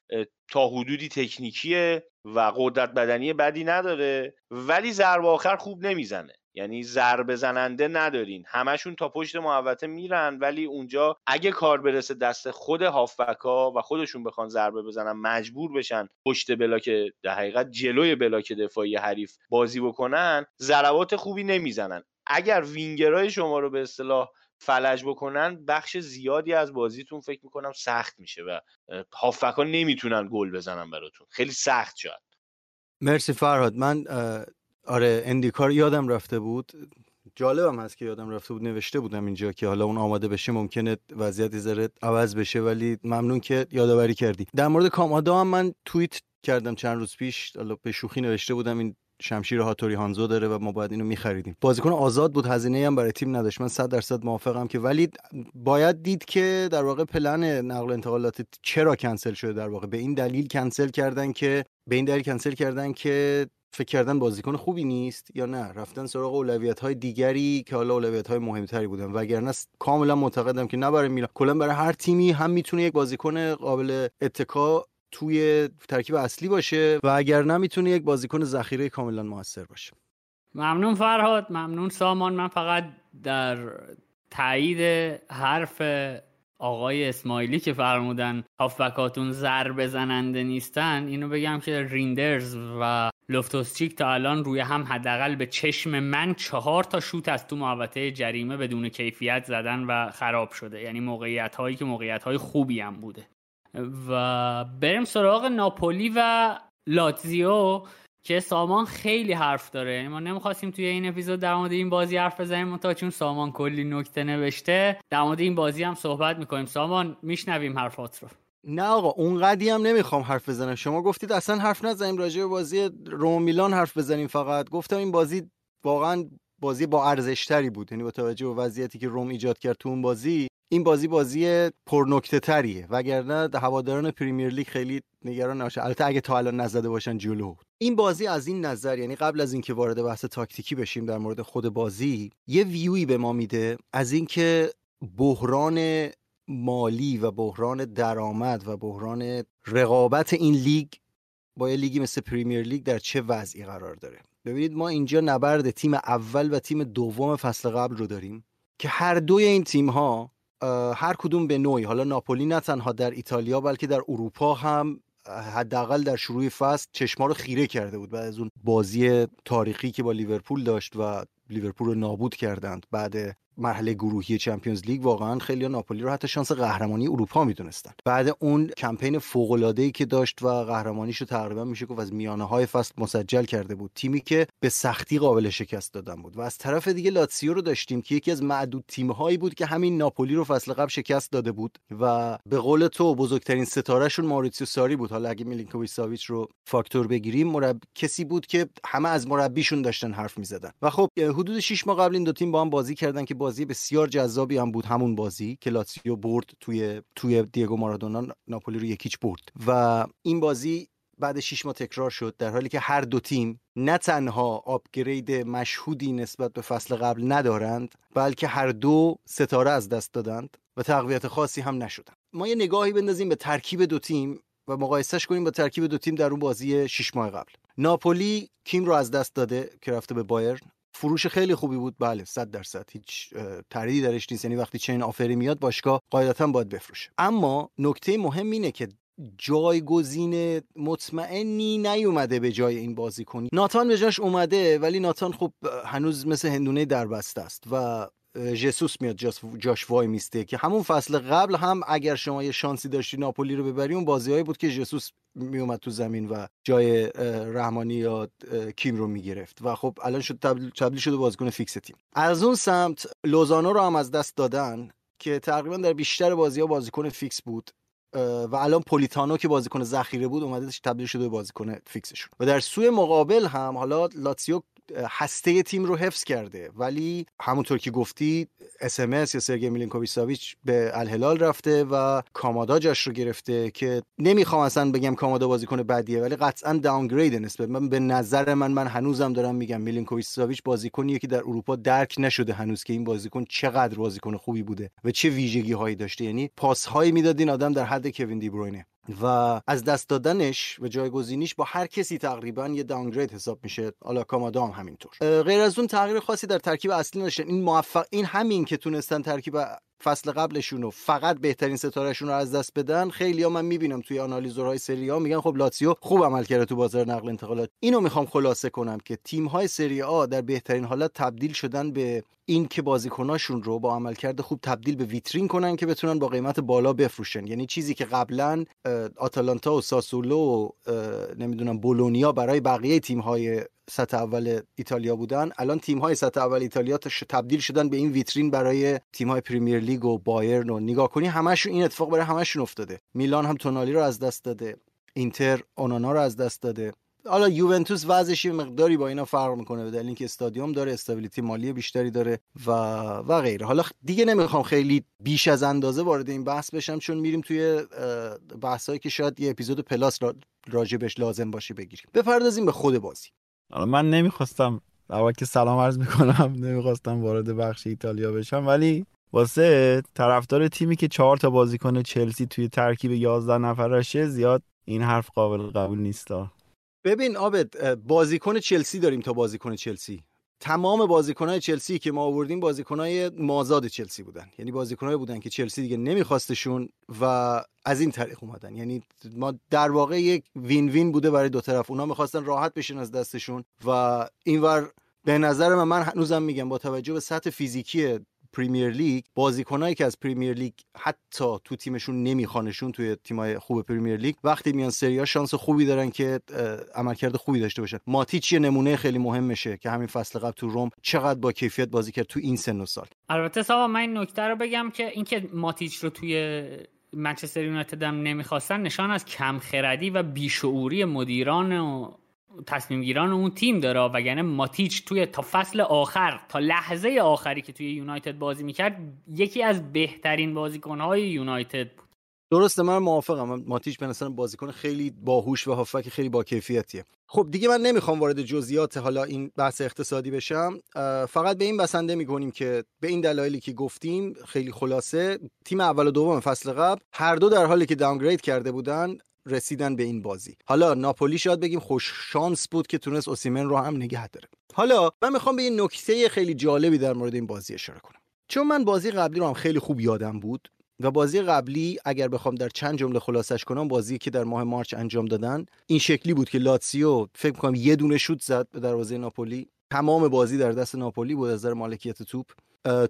تا حدودی تکنیکیه و قدرت بدنی بدی نداره ولی ضرب آخر خوب نمی‌زنه. یعنی ضربه زننده ندارین. همشون تا پشت محوطه میرن ولی اونجا اگه کار برسه دست خود هافبکا و خودشون بخوان ضربه بزنن مجبور بشن پشت بلاک در حقیقت جلوی بلاک دفاعی حریف بازی بکنن ضربات خوبی نمی‌زنن. اگر وینگرای شما رو به اصطلاح فلج بکنن بخش زیادی از بازیتون فکر می‌کنم سخت میشه و هافبکا نمی‌تونن گل بزنن براتون. خیلی سخت شد مرسی فرهاد. من آره اندیکار یادم رفته بود. جالبم هست که یادم رفته بود نوشته بودم اینجا که حالا اون آماده بشه ممکنه وضعیت ذره عوض بشه ولی ممنون که یادآوری کردی. در مورد کامادا هم من توییت کردم چند روز پیش. حالا به شوخی نوشته بودم این شمشیر هاتوری هانزو داره و ما باید اینو میخریدیم. بازیکن آزاد بود هزینه هم برای تیم نداشت. من 100 درصد موافقم که ولی باید دید که در واقع پلن نقل انتقالات چرا کنسل شده در واقع. به این دلیل کنسل کردن که به این دلیل کنسل کردن که فکر کردن بازیکن خوبی نیست یا نه؟ رفتن سراغ اولویت های دیگری که حالا اولویت های مهمتری بودن. وگرنه کاملا معتقدم که نه برای میلان. کلا برای هر تیمی هم می‌تونه یک بازیکن قابل اتکا توی ترکیب اصلی باشه و اگر نه می‌تونه یک بازیکن ذخیره کاملا موثر باشه. ممنون فرهاد. ممنون سامان. من فقط در تایید حرف آقای اسماعیلی که فرمودن هافبکاتون ضربه زننده نیستن اینو بگم که ریندرز و لوفتوسچیک تا الان روی هم حداقل به چشم من چهار تا شوت از تو محوطه جریمه بدون کیفیت زدن و خراب شده. یعنی موقعیت هایی که موقعیت های خوبی هم بوده. و بریم سراغ ناپولی و لاتزیو که سامان خیلی حرف داره. ما نمی‌خواستیم توی این اپیزود در مورد این بازی حرف بزنیم تا چون سامان کلی نکته نوشته در مورد این بازی هم صحبت می‌کنیم. سامان میشنویم حرفات رو. نه آقا اون قدی هم نمی‌خوام حرف بزنم. شما گفتید اصلا حرف نزنیم راجع به بازی روم میلان حرف بزنیم فقط. گفتم این بازی واقعا بازی با ارزشتری بود. یعنی با توجه به وضعیتی که روم ایجاد کرد تو اون بازی این بازی بازی پرنکته تریه وگرنه هواداران پریمیر لیگ خیلی نگران نباشن. البته اگه تا الان نزده باشن جلو. این بازی از این نظر یعنی قبل از اینکه وارد بحث تاکتیکی بشیم در مورد خود بازی یه ویوی به ما میده از اینکه بحران مالی و بحران درآمد و بحران رقابت این لیگ با یه لیگی مثل پریمیر لیگ در چه وضعی قرار داره. ببینید ما اینجا نبرد تیم اول و تیم دوم فصل قبل رو داریم که هر دوی این تیم ها هر کدوم به نوعی حالا ناپولی نه تنها در ایتالیا بلکه در اروپا هم حداقل در شروع فصل چشما رو خیره کرده بود. بعد از اون بازی تاریخی که با لیورپول داشت و لیورپول رو نابود کردند بعد مرحله گروهی Champions League واقعا خیلی ناپولی رو حتی شانس قهرمانی اروپا می‌دونستن. بعد اون کمپین فوق العاده که داشت و قهرمانیشو تقریبا میشه گفت از میانه های فصل مسجل کرده بود. تیمی که به سختی قابل شکست دادن بود. و از طرف دیگه لاتسیو رو داشتیم که یکی از معدود تیم هایی بود که همین ناپولی رو فصل قبل شکست داده بود و به قول تو بزرگترین ستارهشون مائوریتسیو ساری بود. حالا اگه میلینکوویچ ساویچ رو فاکتور بگیریم مرب... کسی بود که همه از مربیشون داشتن حرف می‌زدن. و خب حدود 6 ماه قبل این دو تیم با هم بازی کردن که بازی بسیار جذابی هم بود همون بازی که لاتسیو برد توی توی دیگو مارادونا ناپولی رو یک هیچ برد. و این بازی بعد شیش ماه تکرار شد در حالی که هر دو تیم نه تنها آپگرید مشهودی نسبت به فصل قبل ندارند بلکه هر دو ستاره از دست دادند و تقویت خاصی هم نشدند. ما یه نگاهی بندازیم به ترکیب دو تیم و مقایسهش کنیم با ترکیب دو تیم در اون بازی شیش ماه قبل. ناپولی کیم رو از دست داده که رفته به بایرن. فروش خیلی خوبی بود. بله 100 درصد. هیچ تردیدی درش نیست. یعنی وقتی چنین آفری میاد باشگاه قاعدتا باید بفروشه. اما نکته مهم اینه که جایگزین مطمئنی نیومده به جای این بازیکن ناتان به جاش اومده ولی ناتان خب هنوز مثل هندونه در بسته است و جسوس میاد جاش وای میسته که همون فصل قبل هم اگر شما یه شانسی داشتی ناپولی رو ببری اون بود که جسوس میومد تو زمین و جای رحمانی یا کیم رو می‌گرفت. و خب الان شد تبدیل شده بازیکن فیکس تیم. از اون سمت لوزانو رو هم از دست دادن که تقریبا در بیشتر بازی ها بازیکن fix بود و الان پولیتانو که بازیکن ذخیره بود اومده تبدیل شده به بازیکن fix شون. و در سوی مقابل هم حالا لاتسیو هسته تیم رو حفظ کرده. ولی همونطور که گفتی اس یا سرگی میلینکوویچ ساویچ به الهلال رفته و کامادا جاش رو گرفته که نمی‌خوام اصلا بگم کامادا بازیکن بدیه ولی قطعا downgrade نسبت. من به نظر من من هنوزم دارم میگم میلینکوویچ ساویچ بازیکنیه که در اروپا درک نشده هنوز که این بازیکن چقدر بازیکن خوبی بوده و چه ویژگی هایی داشته. یعنی پاس هایی می‌داد آدم در حد کوین دی بروینه. و از دست دادنش و جایگزینیش با هر کسی تقریبا یه داونگرید حساب میشه. حالا کامادا هم همینطور. غیر از اون تغییر خاصی در ترکیب اصلی نداشتن. این موفق این همین که تونستن ترکیب فصل قبلشون رو فقط بهترین ستارهشون رو از دست بدن خیلی ها من می‌بینم توی آنالیزورهای سری ها میگن خب لاتسیو خوب عمل کرده تو بازار نقل انتقالات. اینو می‌خوام خلاصه کنم که تیم های سری آ در بهترین حالت تبدیل شدن به این که بازیکناشون رو با عملکرد خوب تبدیل به ویترین کنن که بتونن با قیمت بالا بفروشن. یعنی چیزی که قبلا آتالانتا و ساسولو و نمی‌دونم بولونیا برای بقیه تیم های سطح اول ایتالیا بودن. الان تیم های سطح اول ایتالیا تبدیل شدن به این ویترین برای تیم های پریمیر لیگ و بایرن و نگاه کنی همشون این اتفاق برای همشون افتاده. میلان هم تونالی رو از دست داده. اینتر اونانا رو از دست داده. حالا یوونتوس وضعش مقداری با اینا فرق می‌کنه به دلیل اینکه استادیوم داره استابیلیتی مالی بیشتری داره و و غیره. حالا دیگه نمی‌خوام خیلی بیش از اندازه وارد این بحث بشم چون میریم توی بحثایی که شاید یه اپیزود پلاس راجبش لازم باشه بگیریم. بپردازیم به خود بازی. حالا من نمی‌خواستم اول که سلام عرض می‌کنم نمی‌خواستم وارد بخش ایتالیا بشم ولی واسه طرفدار تیمی که چهار تا بازیکن چلسی توی ترکیب 11 نفرشه زیاد این حرف قابل قبول نیست. ببین آبد بازیکن چلسی داریم تا بازیکن چلسی. تمام بازیکنهای چلسی که ما آوردیم بازیکنهای مازاد چلسی بودن. یعنی بازیکنهایی بودن که چلسی دیگه نمیخواستشون و از این طریق اومدن. یعنی ما در واقع یک win-win بوده برای دو طرف. اونا می‌خواستن راحت بشن از دستشون و اینور به نظر من من هنوزم میگم با توجه به سطح فیزیکی پریمیر لیگ بازیکنایی که از پریمیر لیگ حتی تو تیمشون نمیخوانشون توی تیمای خوب پریمیر لیگ وقتی میان سری شانس خوبی دارن که عملکرد خوبی داشته باشن ماتیچ یه نمونه خیلی مهم میشه که همین فصل قبل تو روم چقدر با کیفیت بازی کرد تو این سن و سال. البته صاحب من این نکته رو بگم که اینکه ماتیچ رو توی منچستر یونایتد هم نمی‌خواستن نشان از کمخردی و بیشعوری مدیران و تصمیم گیران اون تیم داره وگرنه ماتیچ توی تا فصل آخر تا لحظه آخری که توی یونایتد بازی می‌کرد یکی از بهترین بازیکنهای یونایتد بود. درسته من موافقم. ماتیچ به نظر بازیکن خیلی باهوش و هافک خیلی با کیفیتیه. خب دیگه من نمی‌خوام وارد جزئیات حالا این بحث اقتصادی بشم. فقط به این بسنده می‌کنیم که به این دلایلی که گفتیم خیلی خلاصه. تیم اول و دوم فصل قبل هر دو در حالی که داونگرید کرده بودن رسیدن به این بازی. حالا ناپولی شاید بگیم خوش شانس بود که تونست اوسیمن رو هم نگه داره. حالا من می‌خوام به این نکته خیلی جالبی در مورد این بازی اشاره کنم. چون من بازی قبلی رو هم خیلی خوب یادم بود و بازی قبلی اگر بخوام در چند جمله خلاصش کنم بازی که در ماه مارچ انجام دادن این شکلی بود که لاتسیو فکر کنم یه دونه شوت زد به دروازه ناپولی. تمام بازی در دست ناپولی بود از نظر مالکیت توپ.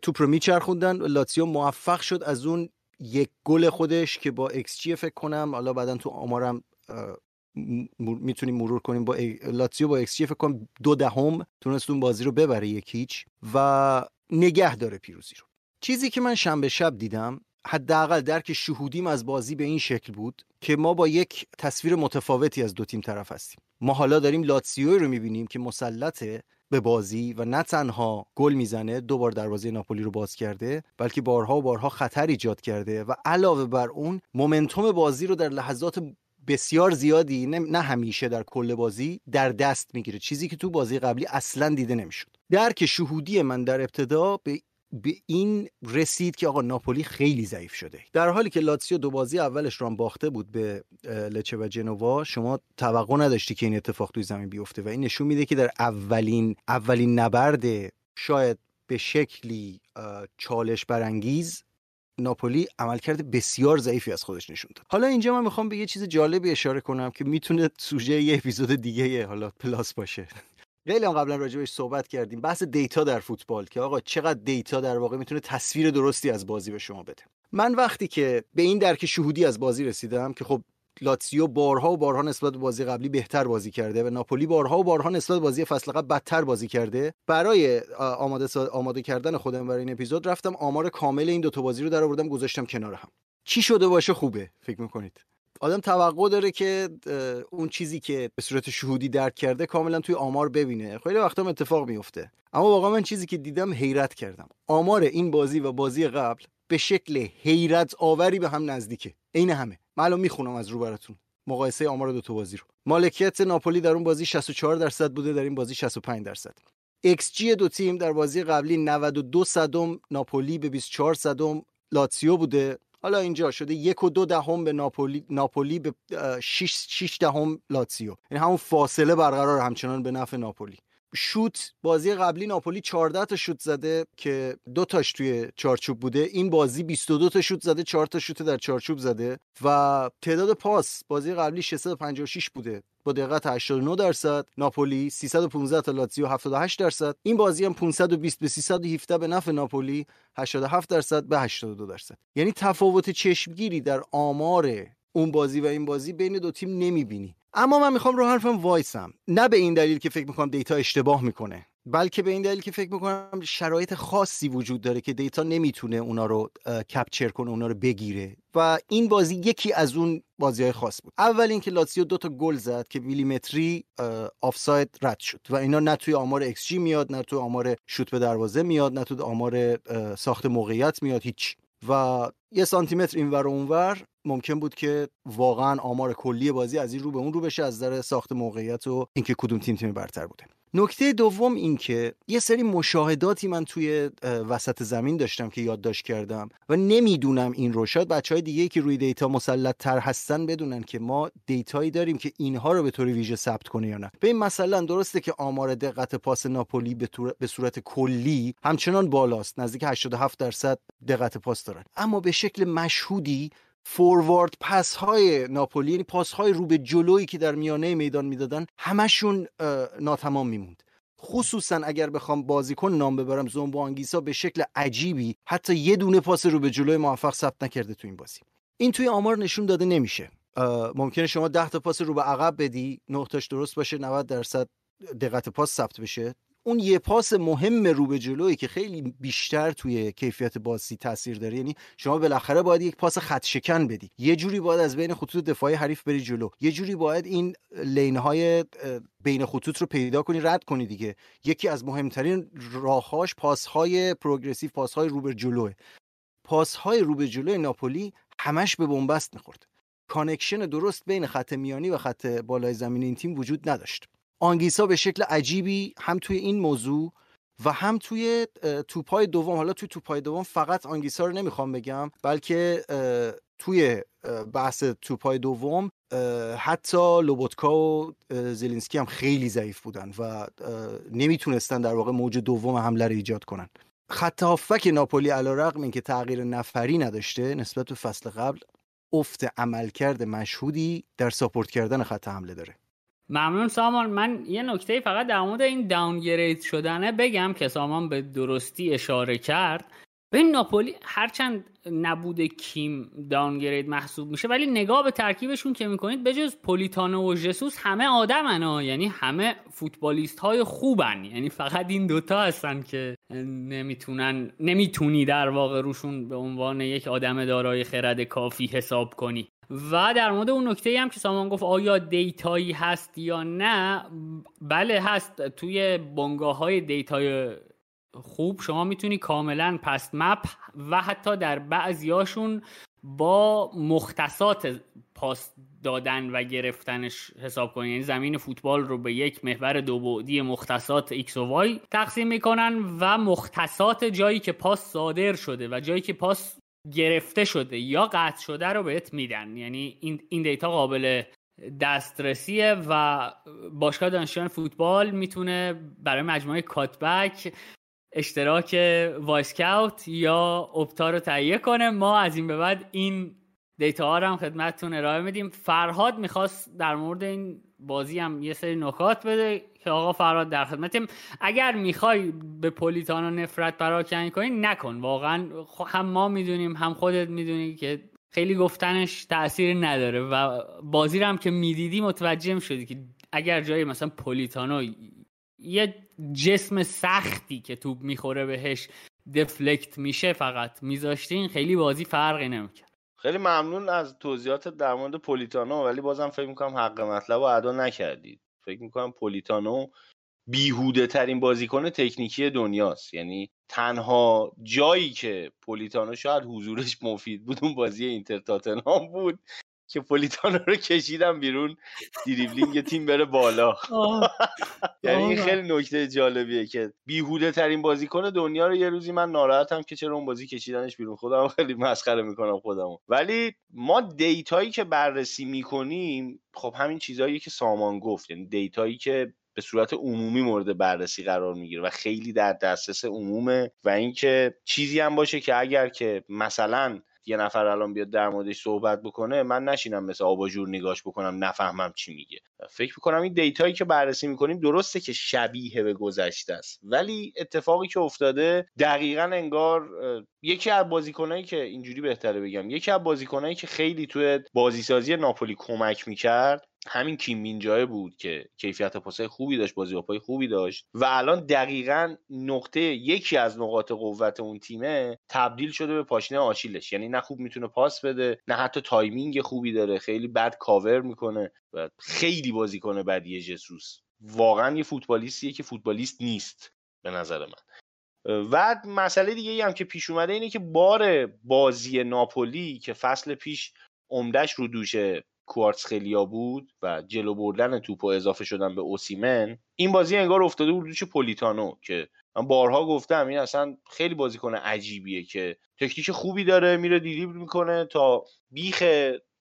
توپ رو میچرخوندن. لاتسیو موفق شد از اون یک گل خودش که با جی فکر کنم حالا بعدا تو آمارم می‌تونیم مرور کنیم با لاتزیو با جی فکر کنم دو دهم تونست اون بازی رو ببره یک هیچ و نگه داره پیروزی رو. چیزی که من شنبه شب دیدم حداقل درک شهودیم از بازی به این شکل بود که ما با یک تصویر متفاوتی از دو تیم طرف هستیم. ما حالا داریم لاتسیو رو می‌بینیم که مسلطه به بازی و نه تنها گل می‌زنه دو بار دروازه ناپولی رو باز کرده بلکه بارها و بارها خطر ایجاد کرده و علاوه بر اون مومنتوم بازی رو در لحظات بسیار زیادی نه همیشه در کل بازی در دست می‌گیره. چیزی که تو بازی قبلی اصلا دیده نمی‌شد. درک شهودی من در ابتدا به به این رسید که آقا ناپولی خیلی ضعیف شده. در حالی که لاتسیو دو بازی اولش رو باخته بود به لچه و جنوا شما توقع نداشتی که این اتفاق توی زمین بیفته و این نشون میده که در اولین اولین نبرد شاید به شکلی چالش برانگیز ناپولی عملکرد بسیار ضعیفی از خودش نشون داد. حالا اینجا من می‌خوام به یه چیز جالبی اشاره کنم که می‌تونه سوژه یه اپیزود دیگه حالا plus باشه. خیلی هم قبلا راجبش صحبت کردیم. بحث data در فوتبال که آقا چقدر data در واقع می‌تونه تصویر درستی از بازی به شما بده. من وقتی که به این درک شهودی از بازی رسیدم که خب لاتسیو بارها و بارها نسبت به بازی قبلی بهتر بازی کرده و ناپولی بارها و بارها نسبت بازی فصل قبل بدتر بازی کرده برای آماده آماده کردن خودم برای این اپیزود رفتم آمار کامل این دو تا بازی رو در آوردم گذاشتم کنار هم. چی شده باشه خوبه فکر می‌کنید؟ آدم توقع داره که اون چیزی که به صورت شهودی درک کرده کاملا توی آمار ببینه. خیلی وقتا اتفاق میفته اما واقعا من چیزی که دیدم حیرت کردم. آمار این بازی و بازی قبل به شکل حیرت آوری به هم نزدیکه. عین همه. الان می‌خونم از رو براتون. مقایسه آمار دو تا بازی رو. مالکیت ناپولی در اون بازی 64 درصد بوده در این بازی 65 درصد. جی دو تیم در بازی قبلی 92 صدم ناپولی به 24 صدم لاتسیو بوده. حالا اینجا شده یک و دو دهم به ناپولی ناپولی به 6 6 دهم لاتسیو. یعنی همون فاصله برقرار همچنان به نفع ناپولی. شوت بازی قبلی ناپولی 14 تا شوت زده که دو تاش توی چارچوب بوده. این بازی 22 تا شوت زده 4 تا شوت در چارچوب زده و تعداد پاس بازی قبلی 656 بوده. با دقت 89 درصد ناپولی 315 تا لاتزیو 78 درصد. این بازی هم 520 به 317 به نفع ناپولی 87 درصد به 82 درصد. یعنی تفاوت چشمگیری در آمار اون بازی و این بازی بین دو تیم نمی‌بینی. اما من می‌خوام رو حرفم وایسم. نه به این دلیل که فکر می‌کنم data اشتباه می‌کنه بلکه به این دلیل که فکر می‌کنم شرایط خاصی وجود داره که data نمی‌تونه اونا رو capture کنه اونا رو بگیره. و این بازی یکی از اون بازی های خاص بود. اول اینکه لاتسیو دو تا گل زد که میلیمتری آفساید رد شد. و اینا نه توی آمار ایکس جی میاد نه توی آمار شوت به دروازه میاد نه توی آمار ساخت موقعیت میاد هیچ. و یه سانتیمتر اینور و اونور ممکن بود که واقعا آمار کلی بازی از این رو به اون رو بشه از نظر ساخت موقعیت و اینکه کدوم تیم تیم برتر بوده. نکته دوم این که یه سری مشاهداتی من توی وسط زمین داشتم که یادداشت کردم و نمی‌دونم این رو. شاید بچه های دیگه که روی دیتا مسلط تر هستن بدونن که ما دیتایی داریم که اینها رو به طور ویژه ثبت کنه یا نه. به این مثلا درسته که آمار دقت پاس ناپولی به, به صورت کلی همچنان بالاست. نزدیک 87 درصد دقت پاس دارن. اما به شکل مشهودی فوروارد پس های ناپولی یعنی پاس های رو به جلویی که در میانه میدان می‌دادن همشون ناتمام میموند. خصوصا اگر بخوام بازیکن نام ببرم زومبو آنگیسا به شکل عجیبی حتی یه دونه پاس رو به جلوی موفق ثبت نکرده تو این بازی. این توی آمار نشون داده نمیشه. ممکنه شما 10 تا پاس رو به عقب بدی 9 تاش درست باشه 90 درصد دقت پاس ثبت بشه. اون یه پاس مهم رو به جلویی که خیلی بیشتر توی کیفیت بازی تاثیر داره. یعنی شما بالاخره باید یک پاس خط شکن بدی. یه جوری باید از بین خطوط دفاعی حریف بری جلو. یه جوری باید این lane های بین خطوط رو پیدا کنی رد کنی دیگه. یکی از مهمترین راههاش پاس های progressive پاس های رو به جلوه. پاس های رو به جلو ناپولی همش به بن‌بست می‌خورد. connection درست بین خط میانی و خط بالای زمین این تیم وجود نداشت. آنگیسا به شکل عجیبی هم توی این موضوع و هم توی توپای دوم. حالا توی توپای دوم فقط آنگیسا رو نمی‌خوام بگم بلکه توی بحث توپای دوم حتی لوبوتکا و زلینسکی هم خیلی ضعیف بودن و نمی‌تونستن در واقع موج دوم حمله رو ایجاد کنن. خط هافک ناپولی علیرغم اینکه تغییر نفری نداشته نسبت به فصل قبل افت عملکرد مشهودی در ساپورت کردن خط حمله داره. ممنون سامان. من یه نکته فقط در مورد این داونگرید شدنه بگم که سامان به درستی اشاره کرد. به ناپولی هرچند نبود کیم داونگرید محسوب میشه ولی نگاه به ترکیبشون که می‌کنید بجز پولیتانو و جسوس همه آدمن ها. یعنی همه فوتبالیست های خوبن. یعنی فقط این دوتا هستن که نمی‌تونن نمی‌تونی در واقع روشون به عنوان یک آدم دارای خرد کافی حساب کنی. و در مورد اون نکته هم که سامان گفت آیا دیتایی هست یا نه بله هست. توی بنگاه های data ی خوب شما می‌تونی کاملا pass map و حتی در بعضیاشون با مختصات پاس دادن و گرفتنش حساب کنید یعنی زمین فوتبال رو به یک محور دو بعدی مختصات X و Y تقسیم می‌کنن و مختصات جایی که پاس صادر شده و جایی که پاس گرفته شده یا قطع شده رو بهت میدن. یعنی این, این data قابل دسترسیه و باشگاه دانشجویان فوتبال می‌تونه برای مجموعه کات‌بک اشتراک وایسکاوت یا اپتا رو تهیه کنه. ما از این به بعد این data ها رو هم خدمتتون ارائه میدیم. فرهاد می‌خواست در مورد این بازی هم یه سری نکات بده. آقا فرهاد در خدمتیم اگر می‌خوای به پولیتانو نفرت پراکنی کنی نکن. واقعا هم ما می‌دونیم هم خودت می‌دونی که خیلی گفتنش تاثیر نداره و بازی هم که می‌دیدی متوجه شدی که اگر جای مثلا پولیتانو یه جسم سختی که توپ می‌خوره بهش دفلکت میشه فقط میذاشتین خیلی بازی فرقی نمی‌کرد. خیلی ممنون از توضیحات در مورد پولیتانو ولی بازم فکر می‌کنم حق مطلب رو ادا نکردید. فکر می‌کنم پولیتانو بیهوده ترین بازیکن تکنیکی دنیاست. یعنی تنها جایی که پولیتانو شاید حضورش مفید بود اون بازی اینتر تاتنهام بود. که پولیتانو رو کشیدم بیرون دریبلینگ تیم بره بالا. [laughs] یعنی این خیلی نکته جالبیه که بیهوده ترین بازیکن دنیا رو یه روزی من ناراحتم که چرا اون بازی کشیدنش بیرون. خودم خیلی مسخره می‌کنم خودمو. ولی ما دیتایی که بررسی می‌کنیم خب همین چیزهایی که سامان گفت یعنی دیتایی که به صورت عمومی مورد بررسی قرار می‌گیره و خیلی در دسترس عمومه و اینکه چیزی هم باشه که اگر که مثلا یه نفر الان بیاد در موردش صحبت بکنه من نشینم مثل آباجور نگاش بکنم نفهمم چی میگه. فکر می‌کنم این data یی که بررسی می‌کنیم درسته که شبیه به گذشته است ولی اتفاقی که افتاده دقیقا انگار یکی از بازیکنایی که اینجوری بهتره بگم یکی از بازیکنایی که خیلی توی بازیسازی ناپولی کمک می‌کرد همین کیم مین‌جائه بود که کیفیت پاسای خوبی داشت بازی پای خوبی داشت و الان دقیقا نقطه یکی از نقاط قوت اون تیمه تبدیل شده به پاشنه آشیلش. یعنی نه خوب می‌تونه پاس بده نه حتی timing خوبی داره خیلی بد کاور می‌کنه و خیلی بازیکنه بدیه ژسوس. واقعا یه فوتبالیستیه که فوتبالیست نیست به نظر من. و مسئله دیگه هم که پیش اومده اینه که بار بازی ناپولی که فصل پیش عمدش رو دوشه کوارتسخلیا بود و جلو بردن توپ و اضافه شدن به اوسیمن این بازی انگار افتاده بود روش پولیتانو که من بارها گفتم این اصلا خیلی بازیکن عجیبیه که تکنیک خوبی داره میره دیریبل می‌کنه تا بیخ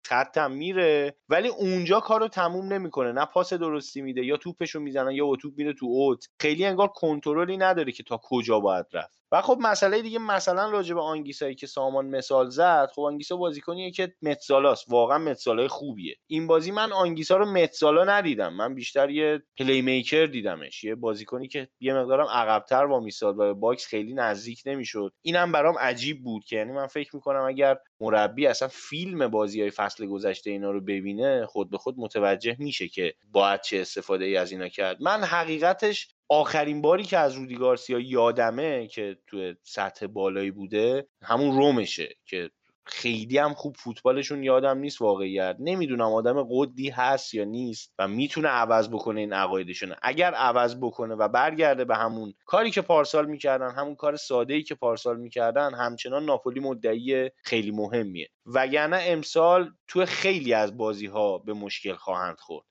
خطم میره ولی اونجا کارو تموم نمی‌کنه نه پاس درستی میده یا توپشو می‌زنن یا توپ میره تو اوت. خیلی انگار کنترلی نداره که تا کجا باید رفت. و خب مسئله دیگه مثلا راجع به آنگیسایی که سامان مثال زد خب آنگیسا بازیکنیه که متزالاست. واقعا متزالای خوبیه. این بازی من آنگیسا رو متزالا ندیدم. من بیشتر یه playmaker دیدمش. یه بازیکنی که یه مقدارم عقبتر وامیساد و box خیلی نزدیک نمی‌شد. اینم برام عجیب بود که یعنی من فکر می‌کنم اگر مربی اصلا فیلم بازی های فصل گذشته اینا رو ببینه خود به خود متوجه میشه که باید چه استفاده ای از اینا کرد. من حقیقتش آخرین باری که از رودی گارسیا یادمه که تو سطح بالایی بوده همون رومشه که خیلی هم خوب فوتبالشون یادم نیست واقعیت. نمی‌دونم آدم قُدی هست یا نیست و می‌تونه عوض بکنه این عقایدشون. اگر عوض بکنه و برگرده به همون کاری که پارسال می‌کردن همون کار ساده ای که پارسال می‌کردن همچنان ناپولی مدعی خیلی مهمیه. وگرنه امسال تو خیلی از بازی ها به مشکل خواهند خورد.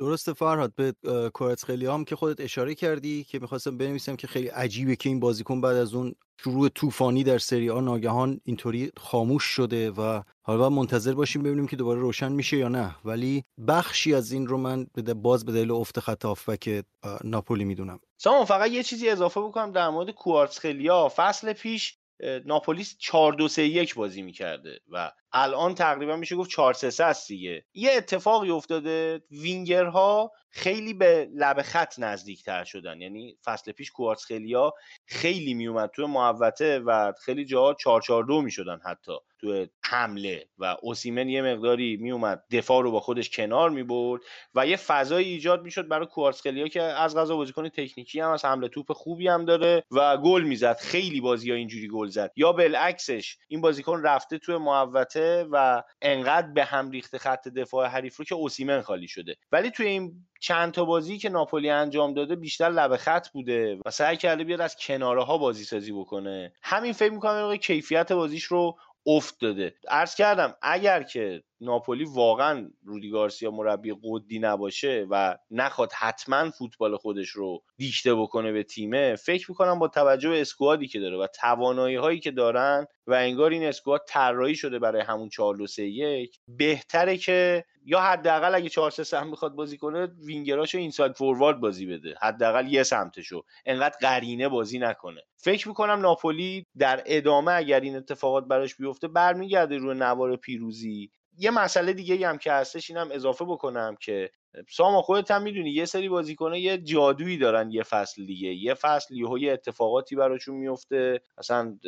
درسته فرهاد به کورت خیلی هم که خودت اشاره کردی که می‌خواستم بنویسم که خیلی عجیبه که این بازیکن بعد از اون شروع طوفانی در سری آ ناگهان اینطوری خاموش شده و حالا منتظر باشیم ببینیم که دوباره روشن میشه یا نه. ولی بخشی از این رو من باز به دلیل افت خط که ناپولی می‌دونم. سامان فقط یه چیزی اضافه بکنم در مورد کوارتسخلیا فصل پیش ناپولیس 4 2 3 1 بازی می‌کرده و الان تقریبا میشه گفت 4 3 3 است دیگه. یه اتفاقی افتاده وینگرها خیلی به لب خط نزدیک تر شدن. یعنی فصل پیش کوارتز خیلیا خیلی میومد توی محوطه و خیلی جاها 4 4 2 می‌شدن حتی تو حمله و اوسیمن یه مقداری میومد دفاع رو با خودش کنار می‌برد و یه فضای ایجاد می‌شد برای کوارتسخلیا که از غذا بازیکن تکنیکی هم از حمله توپ خوبی هم داره و گل می‌زد. خیلی بازی ها اینجوری گل زد. یا بالعکسش این بازیکن رفته توی محوطه و انقدر به هم ریخته خط دفاع حریف رو که اوسیمن خالی شده. ولی توی این چند تا بازی که ناپولی انجام داده بیشتر لب خط بوده و سعی کرده بیاد از کناره ها بازی سازی بکنه. همین فکر می‌کنم کیفیت بازیش رو افت داده. عرض کردم اگر که ناپولی واقعا رودی گارسیا مربی قدی نباشه و نخواد حتما فوتبال خودش رو دیشته بکنه به تیمه فکر می‌کنم با توجه به اسکوادی که داره و توانایی هایی که دارن و انگار این اسکواد طراحی شده برای همون 4 2 3 1 بهتره که یا حداقل اگه 4 3 3 می‌خواد بازی کنه وینگراشو اینساید فوروارد بازی بده. حداقل یه سمتشو. انقدر قرینه بازی نکنه. فکر می‌کنم ناپولی در ادامه اگر این اتفاقات براش بیفته برمیگرده روی نوار پیروزی. یه مسئله دیگه هم که هستش اینم اضافه بکنم که ساما خودت هم می‌دونی یه سری بازیکنه یه جادویی دارن یه فصل دیگه. یه فصل یه اتفاقاتی براشون میفته اصلا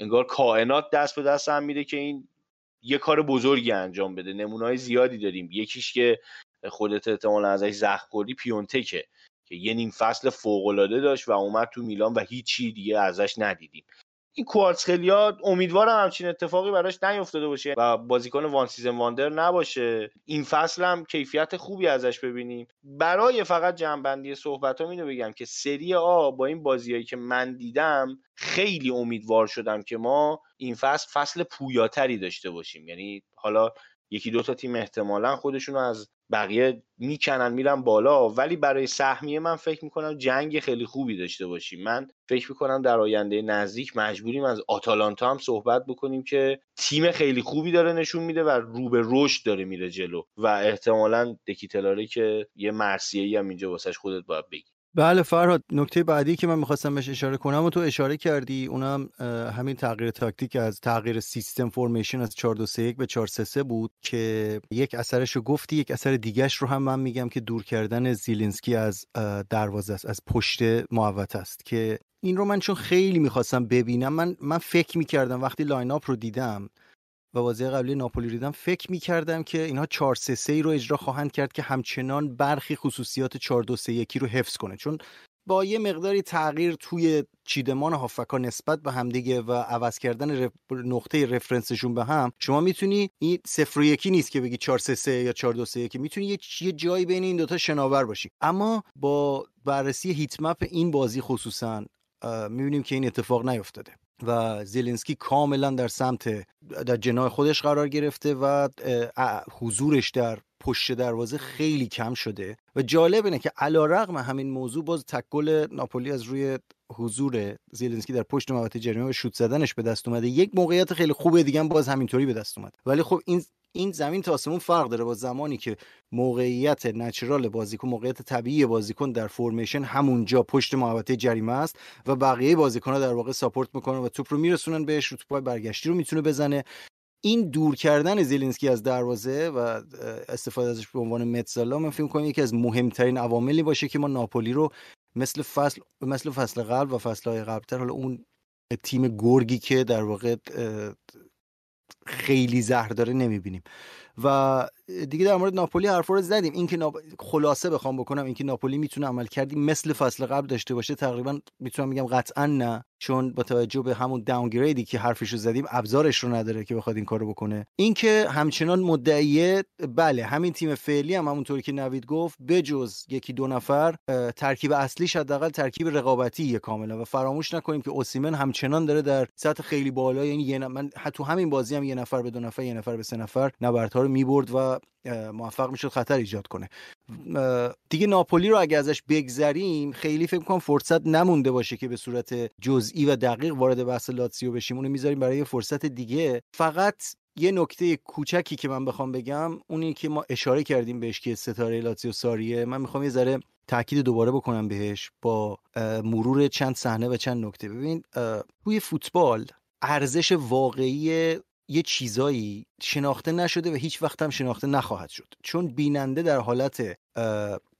انگار کائنات دست به دست هم میده که این یه کار بزرگی انجام بده. نمونای زیادی داریم. یکیش که خودت احتمالا ازش زخم خوردی پیونتکه که یه نیم فصل فوق داشت و اومد تو میلان و هیچی دیگه ازش ندیدیم. این کواراتسخلیا امیدوارم همچین اتفاقی براش نیفتاده باشه و بازیکن one season wonder نباشه. این فصل هم کیفیت خوبی ازش ببینیم. برای فقط جمع‌بندی صحبت ها اینو بگم که سری آ با این بازیایی که من دیدم خیلی امیدوار شدم که ما این فصل فصل پویاتری داشته باشیم. یعنی حالا یکی دو تا تیم احتمالا خودشونو از بقیه می‌کنن میرن بالا. ولی برای سهمیه من فکر می‌کنم جنگ خیلی خوبی داشته باشیم. من فکر می‌کنم در آینده نزدیک مجبوریم از آتالانتا هم صحبت بکنیم که تیم خیلی خوبی داره نشون میده و رو به رشد داره میره جلو. و احتمالا دکیتلاره که یه مرسیه هم اینجا واسش خدمتت باید بگی. بله فرهاد نکته بعدی که من می‌خواستم بهش اشاره کنم و تو اشاره کردی اونم همین تغییر تاکتیک از تغییر سیستم formation از 4 2 3 1 به 4 3 3 بود که یک اثرش رو گفتی یک اثر دیگهش رو هم من میگم که دور کردن زیلینسکی از دروازه است از پشت محوطه است که این رو من چون خیلی می‌خواستم ببینم من من فکر می‌کردم وقتی line-up رو دیدم و بازی قبلی ناپولی دیدم فکر می کردم که اینها 4 3 3 رو اجرا خواهند کرد که همچنان برخی خصوصیات 4 2 3 1 رو حفظ کنه. چون با یه مقداری تغییر توی چیدمان هافکا نسبت به همدیگه و عوض کردن نقطه رفرنسشون به هم شما می‌تونی این صفر و یکی نیست که بگی 4 3 3 یا 4 2 3 1 می‌تونی یه, یه جایی بین این دوتا شناور باشی. اما با بررسی هیت مپ این بازی خصوصا می‌بینیم که این اتفاق نیفتاده. و زیلنسکی کاملا در سمت در جناه خودش قرار گرفته و حضورش در پشت دروازه خیلی کم شده. و جالب اینه که علا رقم همین موضوع باز تکل ناپولی از روی حضور زیلنسکی در پشت محوطه جریمه و شوت زدنش به دست اومده. یک موقعیت خیلی خوبه دیگه باز همینطوری به دست اومد ولی خب این این زمین تا آسمون فرق داره با زمانی که موقعیت نچرال بازیکن موقعیت طبیعی بازیکن در فرمیشن همونجا پشت محوطه جریمه است و بقیه بازیکن‌ها در واقع ساپورت می‌کنن و توپ رو میرسونن بهش رو توپای برگشتی رو می‌تونه بزنه. این دور کردن زیلینسکی از دروازه و استفاده ازش به عنوان متزالا من فکر کنم یکی از مهمترین عواملی باشه که ما ناپولی رو مثل فصل مثل فصل قبل و فصلهای قبلتر حالا اون تیم گرگی که در واقع خیلی زهر داره نمی‌بینیم. و دیگه در مورد ناپولی حرف رو زدیم. اینکه ناپ... خلاصه بخوام بکنم اینکه ناپولی می‌تونه عمل کردی مثل فصل قبل داشته باشه تقریبا می‌تونم بگم قطعا نه. چون با توجه به همون داونگریدی که حرفش رو زدیم ابزارش رو نداره که بخواد این کارو بکنه. اینکه همچنان مدعیه بله همین تیم فعلی هم همونطوری که نوید گفت بجز یکی دو نفر ترکیب اصلیش حداقل ترکیب رقابتی کاملا و فراموش نکنیم که اوسیمن همچنان داره در سطح خیلی بالا یعنی یه من تو همین بازی هم یه نفر به دو نفر یه نفر به سه نفر نبردها رو می‌برد و موفق می‌شد خطر ایجاد کنه. دیگه ناپولی رو اگه ازش بگذریم خیلی فکر کنم فرصت نمونده باشه که به صورت جزئی و دقیق وارد بحث لاتسیو بشیم. اونو می‌ذاریم برای فرصت دیگه. فقط یه نکته کوچکی که من بخوام بگم اونی که ما اشاره کردیم بهش که ستاره لاتسیو ساریه. من می‌خوام یه ذره تاکید دوباره بکنم بهش با مرور چند صحنه و چند نکته. ببین توی فوتبال ارزش واقعی یه چیزایی شناخته نشده و هیچ وقت هم شناخته نخواهد شد. چون بیننده در حالت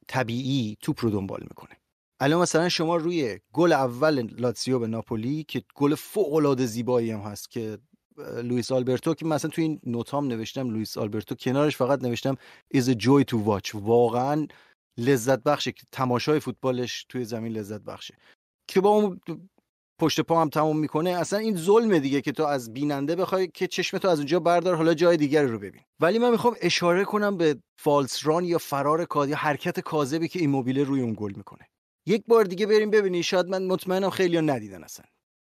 طبیعی توپ رو دنبال می‌کنه. الان مثلا شما روی گل اول لاتسیو به ناپولی که گل فوق العاده زیبایی هم هست که لوئیس آلبرتو که مثلا توی این نوتام نوشتم لوئیس آلبرتو کنارش فقط نوشتم is a joy to watch. واقعا لذت بخشه که تماشای فوتبالش توی زمین لذت بخشه. که با اون پشت پا هم تموم می‌کنه. اصلا این ظلمه دیگه که تو از بیننده بخوای که چشم تو از اونجا بردار حالا جای دیگر رو ببین. ولی من می‌خوام اشاره کنم به فالس ران یا فرار کاد یا حرکت کاذبی که ایموبیله روی اون گل می‌کنه. یک بار دیگه بریم ببینی شاید من مطمئنم خیلی ندیدن اصلا.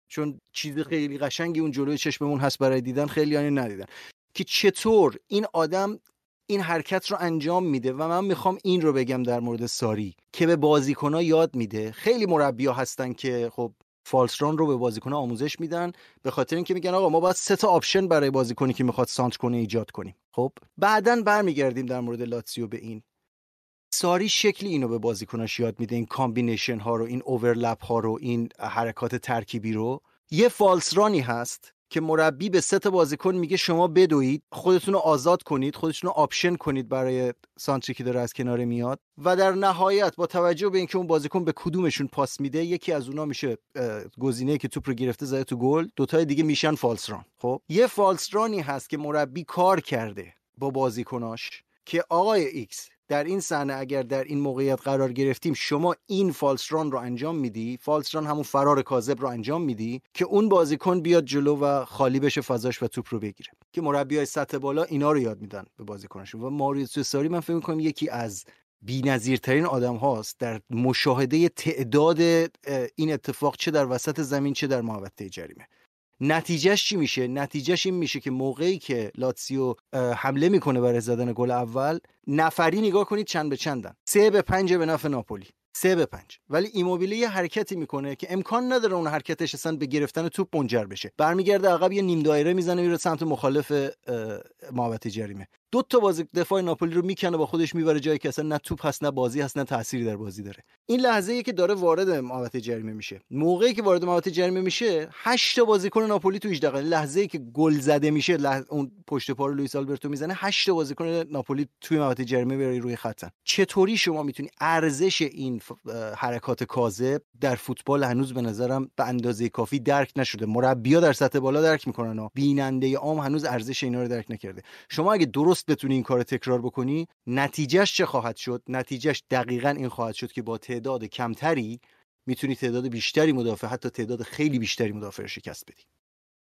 چون چیز خیلی قشنگی اون جلوی چشممون هست برای دیدن خیلی ندیدن. که چطور این آدم این حرکت رو انجام میده و من می‌خوام این رو بگم در مورد ساری که به بازیکنها یاد میده. خیلی مربیا هستن که خب false run رو به بازیکن آموزش میدن به خاطر اینکه میگن آقا ما باید سه تا آپشن برای بازیکنی که می‌خواد سانتر کنه ایجاد کنیم. خب بعدا برمیگردیم در مورد لاتسیو به این. ساری شکلی اینو به بازیکناش یاد میده این combination ها رو این overlap ها رو این حرکات ترکیبی رو. یه false run ی هست. که مربی به سه بازیکن میگه شما بدوید خودتون رو آزاد کنید خودتون رو option کنید برای سانتری که داره از کنار میاد. و در نهایت با توجه به اینکه اون بازیکن به کدومشون پاس میده یکی از اونا میشه گزینه که توپ رو گرفته زده تو گل. دوتای دیگه میشن false run خب یه false run ی هست که مربی کار کرده با بازیکناش که آقای X در این صحنه اگر در این موقعیت قرار گرفتیم شما این false run رو انجام میدی false run همون فرار کاذب رو انجام میدی که اون بازیکن بیاد جلو و خالی بشه فضاش و توپ رو بگیره. که مربی های سطح بالا اینا رو یاد میدن به بازیکنشون و ماریو ساری من فکر می‌کنم یکی از بی‌نظیرترین آدم هاست در مشاهده تعداد این اتفاق چه در وسط زمین چه در محوطه جریمه. نتیجهش چی میشه؟ نتیجهش این میشه که موقعی که لاتسیو حمله می‌کنه برای زدن گل اول نفری نگاه کنید چند به چندن. سه به پنج به نفع ناپولی. سه به پنج. ولی ایموبیله یه حرکتی می‌کنه که امکان نداره اون حرکتش اصلا به گرفتن توپ منجر بشه. برمیگرده عقب یه نیم دایره می‌زنه میره سمت مخالف محوطه جریمه. دو تا بازی دفاع ناپولی رو می‌کنه با خودش می‌بره جایی که اصلا نه توپ هست نه بازی هست نه تأثیری در بازی داره. این لحظه ای که داره وارد محوطه جریمه میشه. موقعی که وارد محوطه جریمه میشه 8 تا بازیکن ناپولی تو 18 دقیقه لحظه ای که گل زده میشه اون پشت پا رو لوئیس آلبرتو می‌زنه 8 تا بازیکن ناپولی توی محوطه جریمه برای روی خطن چطوری شما می‌تونی ارزش این حرکات کاذب در فوتبال هنوز به نظرم به اندازه کافی درک نشده؟ مربی‌ها در سطح بالا درک می‌کنن ها بیننده عام هنوز ارزش اینا رو درک نکرده. شما اگه درست بتونی این کار تکرار بکنی نتیجهش چه خواهد شد؟ نتیجهش دقیقا این خواهد شد که با تعداد کمتری می‌تونی تعداد بیشتری مدافع حتی تعداد خیلی بیشتری مدافع رو شکست بدی.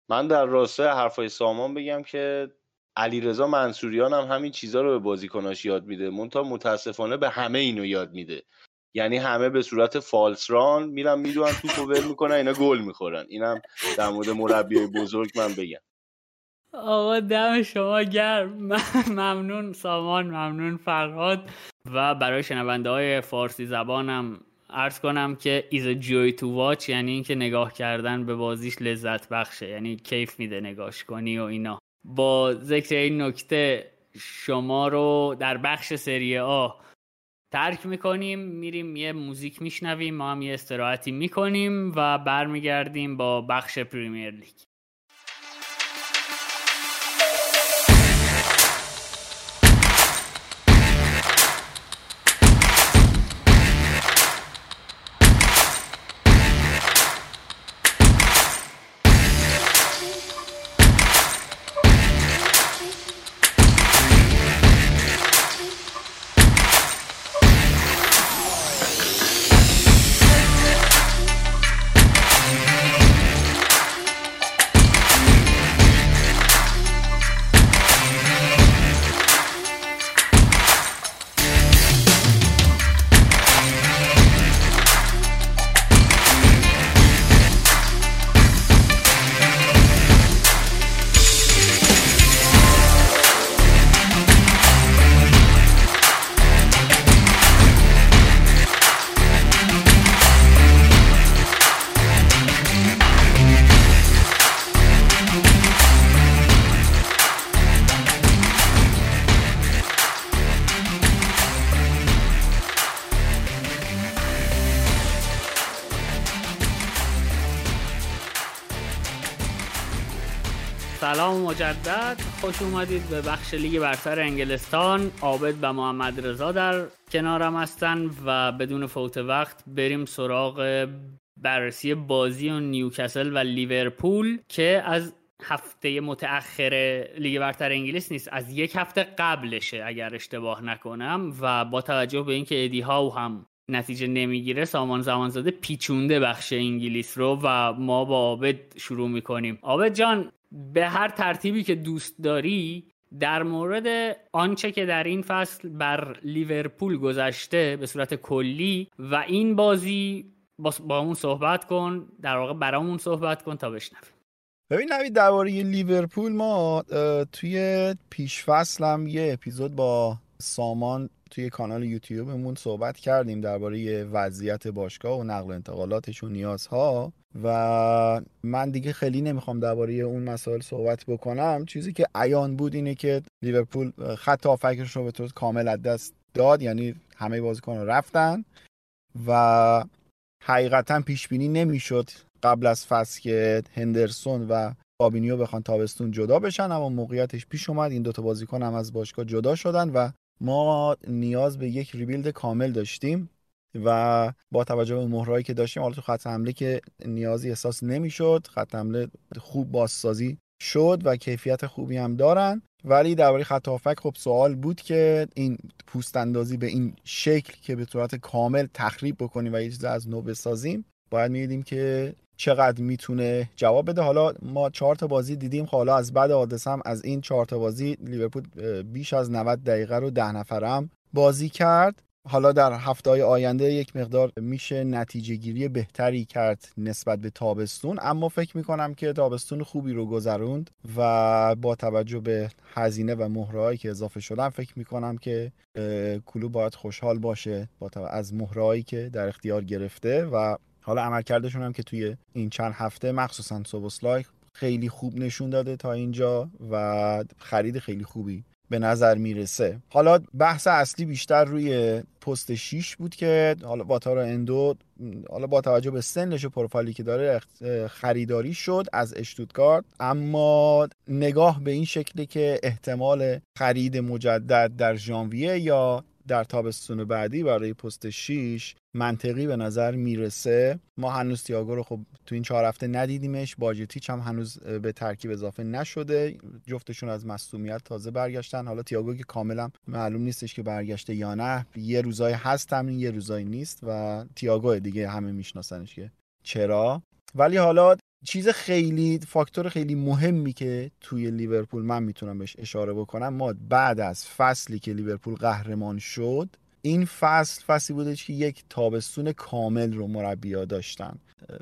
من در راستای حرفای سامان بگم که علیرضا منصوریان هم همین چیزها رو به بازیکناش یاد میده. مونتا متاسفانه به همه اینو یاد میده. یعنی همه به صورت فالس ران میرن می‌دونن توپو ول می‌کنن اینا گل می‌خورن. اینم در مورد مربی بزرگ من بگم. آقا دم شما گرم. [laughs] ممنون سامان ممنون فرهاد. و برای شنونده های فارسی زبانم عرض کنم که is joy to watch یعنی اینکه نگاه کردن به بازیش لذت بخشه. یعنی کیف میده نگاش کنی و اینا. با ذکر این نکته شما رو در بخش سری آ ترک می‌کنیم. میریم یه موزیک میشنویم. ما هم یه استراحتی می‌کنیم و برمیگردیم با بخش پریمیر لیگ. سلام مجدد. خوش اومدید به بخش لیگ برتر انگلستان. عابد و محمد رضا در کنارم هستن و بدون فوت وقت بریم سراغ بررسی بازی نیوکسل و لیورپول که از هفته متأخر لیگ برتر انگلیس نیست از یک هفته قبلشه اگر اشتباه نکنم و با توجه به اینکه ادی هاو هم نتیجه نمی‌گیره سامان زمانزاده پیچونده بخش انگلیس رو و ما با عابد شروع می‌کنیم. عابد جان به هر ترتیبی که دوست داری در مورد آنچه که در این فصل بر لیورپول گذشته به صورت کلی و این بازی با, اون صحبت کن در واقع برامون صحبت کن تا بشنویم. ببین نوید درباره لیورپول ما توی پیش هم یه اپیزود با سامان توی کانال یوتیوبمون صحبت کردیم درباره وضعیت باشگاه و نقل و انتقالاتش و نیازها. و من دیگه خیلی نمی‌خوام درباره اون مسائل صحبت بکنم. چیزی که عیان بود اینه که لیورپول خط آفکش رو به طور کامل از دست داد یعنی همه بازیکن رفتن و حقیقتا پیش بینی نمی‌شد قبل از فصل که هندرسون و فابینیو بخوان تابستون جدا بشن اما موقعیتش پیش اومد. این دوتا بازیکن هم از باشگاه جدا شدن و ما نیاز به یک ریبیلد کامل داشتیم. و با توجه به مهرایی که داشتیم حالا تو خط حمله که نیازی احساس نمی‌شد خط حمله خوب بازسازی شد و کیفیت خوبی هم دارن. ولی درباره خط هافک خب سوال بود که این پوست اندازی به این شکل که به صورت کامل تخریب بکنیم و یه چیز از نو بسازیم باید می‌دیدیم که چقدر می‌تونه جواب بده. حالا ما چهار تا بازی دیدیم. خب حالا از بعد حادثه هم از این چهار تا بازی لیورپول بیش از 90 دقیقه رو ده نفرم بازی کرد. حالا در هفته آینده یک مقدار میشه نتیجه گیری بهتری کرد نسبت به تابستون. اما فکر می‌کنم که تابستون خوبی رو گذروند و با توجه به هزینه و مهرهایی که اضافه شدن فکر می‌کنم که کلوب باید خوشحال باشه با از مهرهایی که در اختیار گرفته و حالا عملکردشون هم که توی این چند هفته مخصوصا سوبوسلای خیلی خوب نشون داده تا اینجا و خرید خیلی خوبی به نظر می‌رسه. حالا بحث اصلی بیشتر روی پست 6 بود که حالا واتارا اندو حالا با توجه به سنش و پروفایلی که داره خریداری شد از اشتوتگارت. اما نگاه به این شکلی که احتمال خرید مجدد در ژانویه یا در تابستون بعدی برای پست 6 منطقی به نظر می‌رسه. ما هنوز تیاگو رو خب تو این چهار هفته ندیدیمش. باجتیچ هم هنوز به ترکیب اضافه نشده. جفتشون از مصومیت تازه برگشتن. حالا تییاگو که کاملا معلوم نیستش که برگشته یا نه. یه روزای هست تمرین یه روزایی نیست و تییاگو دیگه همه میشناسنش که چرا. ولی حالا چیز خیلی فاکتور خیلی مهمی که توی لیورپول من می‌تونم بهش اشاره بکنم ما بعد از فصلی که لیورپول قهرمان شد این فصل فصلی بوده که یک تابستون کامل رو مربیا داشتن.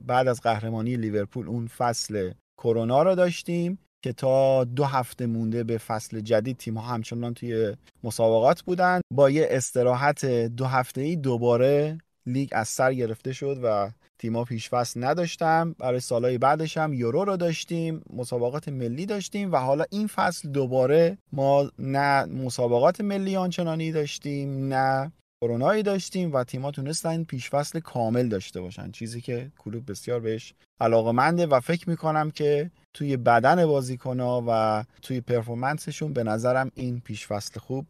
بعد از قهرمانی لیورپول اون فصل کرونا رو داشتیم که تا دو هفته مونده به فصل جدید تیم ها همچنان توی مسابقات بودن. با یه استراحت دو هفته ای دوباره لیگ از سر گرفته شد و تیما پیش فصل نداشتم برای سالهای بعدش هم یورو رو داشتیم مسابقات ملی داشتیم و حالا این فصل دوباره ما نه مسابقات ملی آنچنانی داشتیم نه کرونایی داشتیم و تیما تونستن پیش فصل کامل داشته باشن. چیزی که کلوب بسیار بهش علاقه و فکر می‌کنم که توی بدن بازیکنها و توی پرفورمنسشون به نظرم این پیش فصل خوب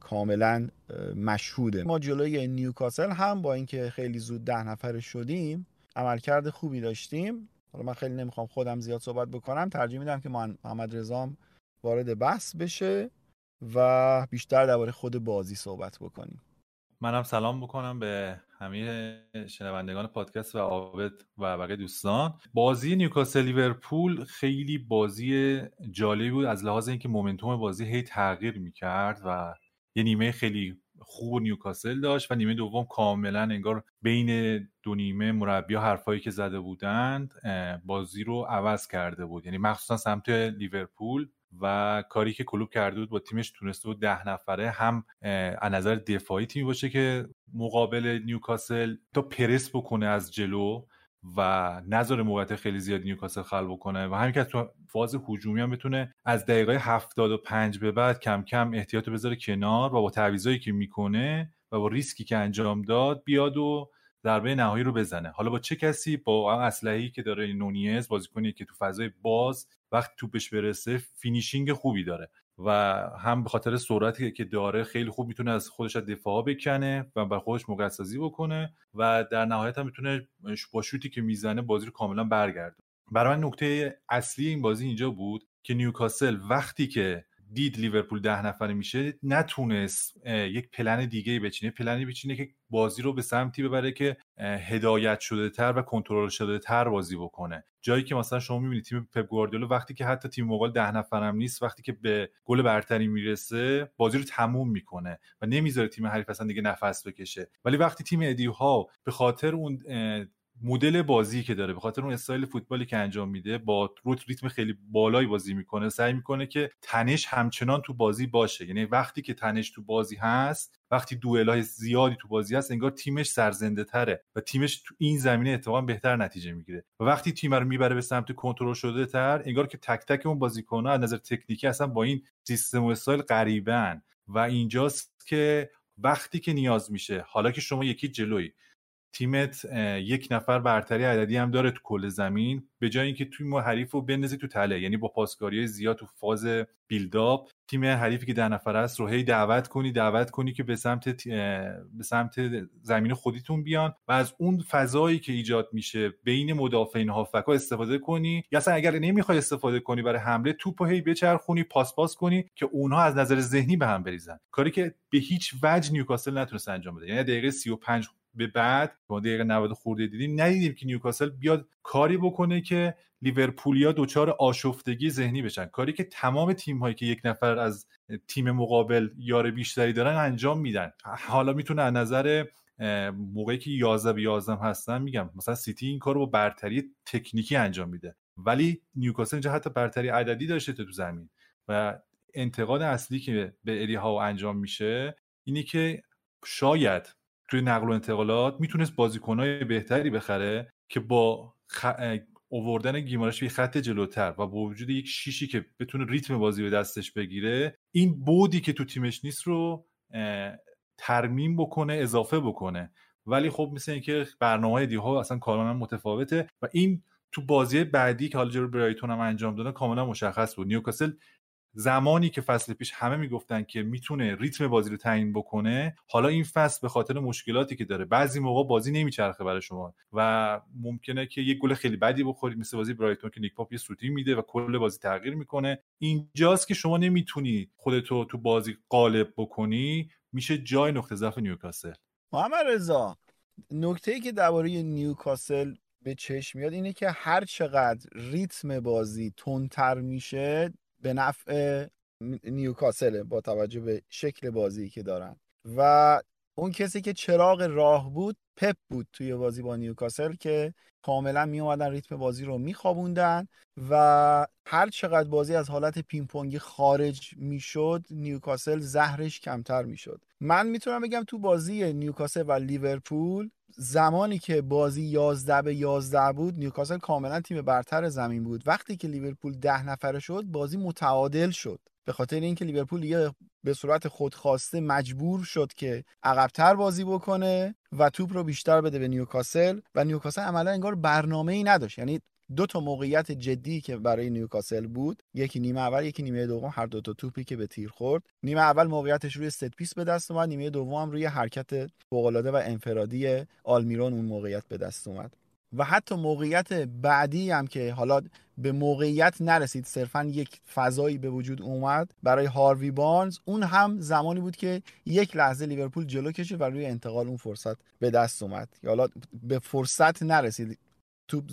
کاملا مشهوده. ما جلوی نیوکاسل هم با اینکه خیلی زود ده نفر شدیم عملکرد خوبی داشتیم. حالا من خیلی نمی‌خوام خودم زیاد صحبت بکنم ترجیح میدم که محمد رضام وارد بحث بشه و بیشتر درباره خود بازی صحبت بکنیم. منم سلام بکنم به همه شنوندگان پادکست و عابد و بقیه دوستان. بازی نیوکاسل لیورپول خیلی بازی جالبی بود از لحاظ اینکه مومنتوم بازی هی تغییر می‌کرد و یه نیمه خیلی خوب نیوکاسل داشت و نیمه دوم کاملا انگار بین دو نیمه مربی حرفایی که زده بودند بازی رو عوض کرده بود. یعنی مخصوصا سمت لیورپول. و کاری که کلوب کرده بود با تیمش تونسته بود ده نفره هم از نظر دفاعی تیمی باشه که مقابل نیوکاسل تا پرس بکنه از جلو و نذاره موقعیت خیلی زیاد نیوکاسل خلق بکنه و همین که تو فاز هجومی هم بتونه از دقیقه 75 به بعد کم کم احتیاط بذاره کنار و با تعویضایی که می‌کنه و با ریسکی که انجام داد بیاد و ضربه نهایی رو بزنه. حالا با چه کسی؟ با اسلحه‌ای که داره نونیز بازیکنی که تو فضای باز وقت توپش برسه finishing خوبی داره و هم به خاطر سرعتی که داره خیلی خوب می‌تونه از خودش دفاع بکنه و بر خودش موقعیت سازی بکنه و در نهایت هم می‌تونه با شوتی که می‌زنه بازی رو کاملا برگرده. برای من نکته اصلی این بازی اینجا بود که نیوکاسل وقتی که دید لیورپول ده نفره میشه نتونست یک پلن دیگه بچینه. پلنی بچینه که بازی رو به سمتی ببره که هدایت شده تر و کنترل شده تر بازی بکنه. جایی که مثلا شما می‌بینید تیم پپ گواردیولا وقتی که حتی تیم مقابل ده نفرم نیست وقتی که به گل برتری می‌رسه بازی رو تموم می‌کنه و نمی‌ذاره تیم حریف اصلا دیگه نفس بکشه. ولی وقتی تیم ادیو ها به خاطر اون مدل بازی که داره به خاطر اون استایل فوتبالی که انجام میده با ریتم خیلی بالایی بازی می‌کنه سعی می‌کنه که تنش همچنان تو بازی باشه. یعنی وقتی که تنش تو بازی هست وقتی های زیادی تو بازی هست انگار تیمش سرزنده تره و تیمش تو این زمینه اتفاقا بهتر نتیجه می‌گیره. و وقتی تیم رو می‌بره به سمت کنترل شده تر انگار که تک تک اون بازیکن‌ها از نظر تکنیکی اصلا با این سیستم و استایل غریبن و اینجاست که وقتی که نیاز میشه حالا که شما یکی جلوی تیمت یک نفر برتری عددی هم داره تو کل زمین به جای اینکه توی ما حریف رو بندازی تو تله. یعنی با پاسکاری زیاد تو فاز بیلداپ تیم حریفی که ده نفر است رو هی دعوت کنی دعوت کنی که به سمت به سمت زمین خودیتون بیان و از اون فضایی که ایجاد میشه بین مدافعین هافک استفاده کنی. یا اصلا اگر نمی‌خوای استفاده کنی برای حمله توپ هی بچرخونی پاس پاس کنی که اونها از نظر ذهنی به هم بریزن. کاری که به هیچ وجه نیوکاسل نتونست انجام بده. یعنی دقیقه 35 به بعد ما دقیقه 90 خورده دیدیم ندیدیم که نیوکاسل بیاد کاری بکنه که لیورپولیا دچار آشفتگی ذهنی بشن. کاری که تمام تیم هایی که یک نفر از تیم مقابل یار بیشتری دارن انجام میدن. حالا می‌تونه از نظر موقعی که 11 به 11 هستن میگم مثلا سیتی این کارو با برتری تکنیکی انجام میده. ولی نیوکاسل اینجا حتی برتری عددی داشته تو زمین. و انتقاد اصلی که به اری ها انجام میشه اینه که شاید توی نقل و انتقالات می‌تونست بازیکنهای بهتری بخره که با خ... اووردن گیمارش به خط جلوتر و با وجود یک شیشی که بتونه ریتم بازی به دستش بگیره این بودی که تو تیمش نیست رو ترمیم بکنه اضافه بکنه. ولی خب مثل اینکه برنامه دی ها اصلا کاملا متفاوته و این تو بازی بعدی که حالا جلو برایتون هم انجام داده کاملا مشخص بود. نیوکاسل زمانی که فصل پیش همه می‌گفتن که می‌تونه ریتم بازی رو تعیین بکنه حالا این فصل به خاطر مشکلاتی که داره بعضی موقع بازی نمیچرخه برای شما و ممکنه که یک گل خیلی بدی بخورید مثل بازی برایتون که نیک پاپ یه سوتی میده و کل بازی تغییر می‌کنه. اینجاست که شما نمی‌تونی خودتو تو بازی قالب بکنی میشه جای نقطه ضعف نیوکاسل. محمد رضا نکته ای که درباره نیوکاسل به چشم میاد اینه که هر چقدر ریتم بازی تندتر میشه به نفع نیوکاسل با توجه به شکل بازی که دارن. و اون کسی که چراغ راه بود پپ بود توی بازی با نیوکاسل که کاملا می اومدن ریتم بازی رو میخوابوندن و هر چقدر بازی از حالت پینگ خارج می‌شد نیوکاسل زهرش کمتر می‌شد. من می‌تونم بگم تو بازی نیوکاسل و لیورپول زمانی که بازی 11 به 11 بود نیوکاسل کاملا تیم برتر زمین بود. وقتی که لیورپول ده نفره شد بازی متعادل شد. به خاطر اینکه لیورپول یه به صورت خودخواسته مجبور شد که عقبتر بازی بکنه و توپ رو بیشتر بده به نیوکاسل و نیوکاسل عملا انگار برنامه ای نداشت. یعنی دو تا موقعیت جدی که برای نیوکاسل بود یکی نیمه اول یکی نیمه دوم هر دو تا توپی که به تیر خورد. نیمه اول موقعیتش روی set piece به دست اومد نیمه دوم هم روی حرکت فوق‌العاده و انفرادی آلمیرون اون موقعیت به دست اومد. و حتی موقعیت بعدی هم که حالا به موقعیت نرسید صرفا یک فضایی به وجود اومد برای هاروی بارنز اون هم زمانی بود که یک لحظه لیورپول جلو کشید و روی انتقال اون فرصت به دست اومد. حالا به فرصت نرسید توپ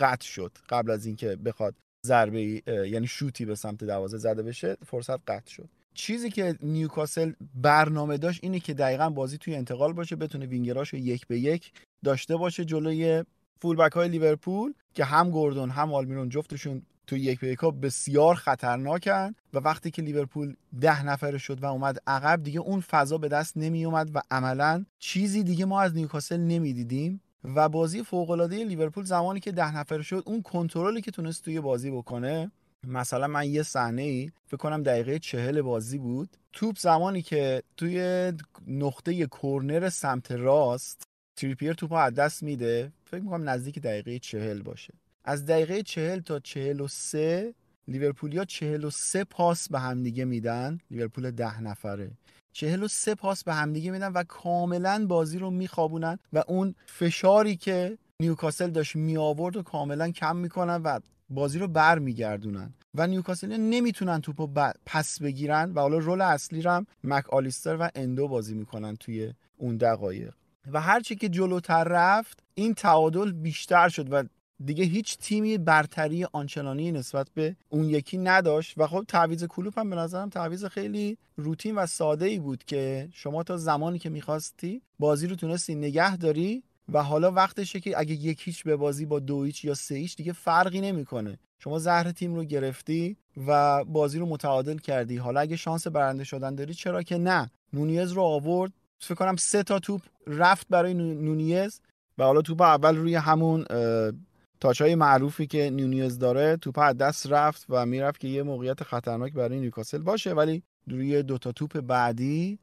قطع شد قبل از اینکه بخواد ضربه یعنی شوتی به سمت دروازه زده بشه فرصت قطع شد. چیزی که نیوکاسل برنامه داشت اینه که دقیقا بازی توی انتقال باشه بتونه وینگراشو یک به یک داشته باشه جلوی فولبک های لیورپول که هم گوردون هم آلمیرون جفتشون تو یک یک بسیار خطرناکن و وقتی که لیورپول ده نفره شد و اومد عقب دیگه اون فضا به دست نمی اومد و عملا چیزی دیگه ما از نیوکاسل نمی‌دیدیم و بازی فوق العاده لیورپول زمانی که ده نفره شد اون کنترلی که تونست توی بازی بکنه مثلا من یه صحنه ای فکر کنم دقیقه چهل بازی بود. توپ زمانی که توی نقطه کورنر سمت راست تریپیر توپ از دست میده فکر می‌کنم نزدیک دقیقه چهل باشه. از دقیقه چهل تا چهل و سه لیورپولیا چهل و سه پاس به همدیگه میدن. لیورپول ده نفره. چهل و سه پاس به همدیگه میدن و کاملا بازی رو میخوابونن و اون فشاری که نیوکاسل داشت می آورد و کاملا کم می‌کنن و بازی رو بر میگردونن و نیوکاسل نمی‌تونن توپو پس بگیرن و حالا role اصلی رو هم مک آلیستر و اندو بازی می‌کنن توی اون دقایق. و هرچی که جلوتر رفت این تعادل بیشتر شد و دیگه هیچ تیمی برتری آنچنانی نسبت به اون یکی نداشت. و خب تعویض کلوپ هم به نظرم تعویض خیلی روتین و ساده ای بود که شما تا زمانی که می‌خواستی بازی رو تونستی نگه داری و حالا وقتشه که اگه یک هیچ به بازی با دو هیچ یا سه هیچ دیگه فرقی نمی‌کنه. شما زهر تیم رو گرفتی و بازی رو متعادل کردی. حالا اگه شانس برنده شدن داری چرا که نه؟ نونیز رو آورد. فکر کنم سه تا توپ رفت برای نونیز و حالا توپ اول روی همون تاچ های معروفی که نونیز داره توپ از دست رفت و می‌رفت که یه موقعیت خطرناک برای نیوکاسل باشه. ولی روی دوتا توپ بعدی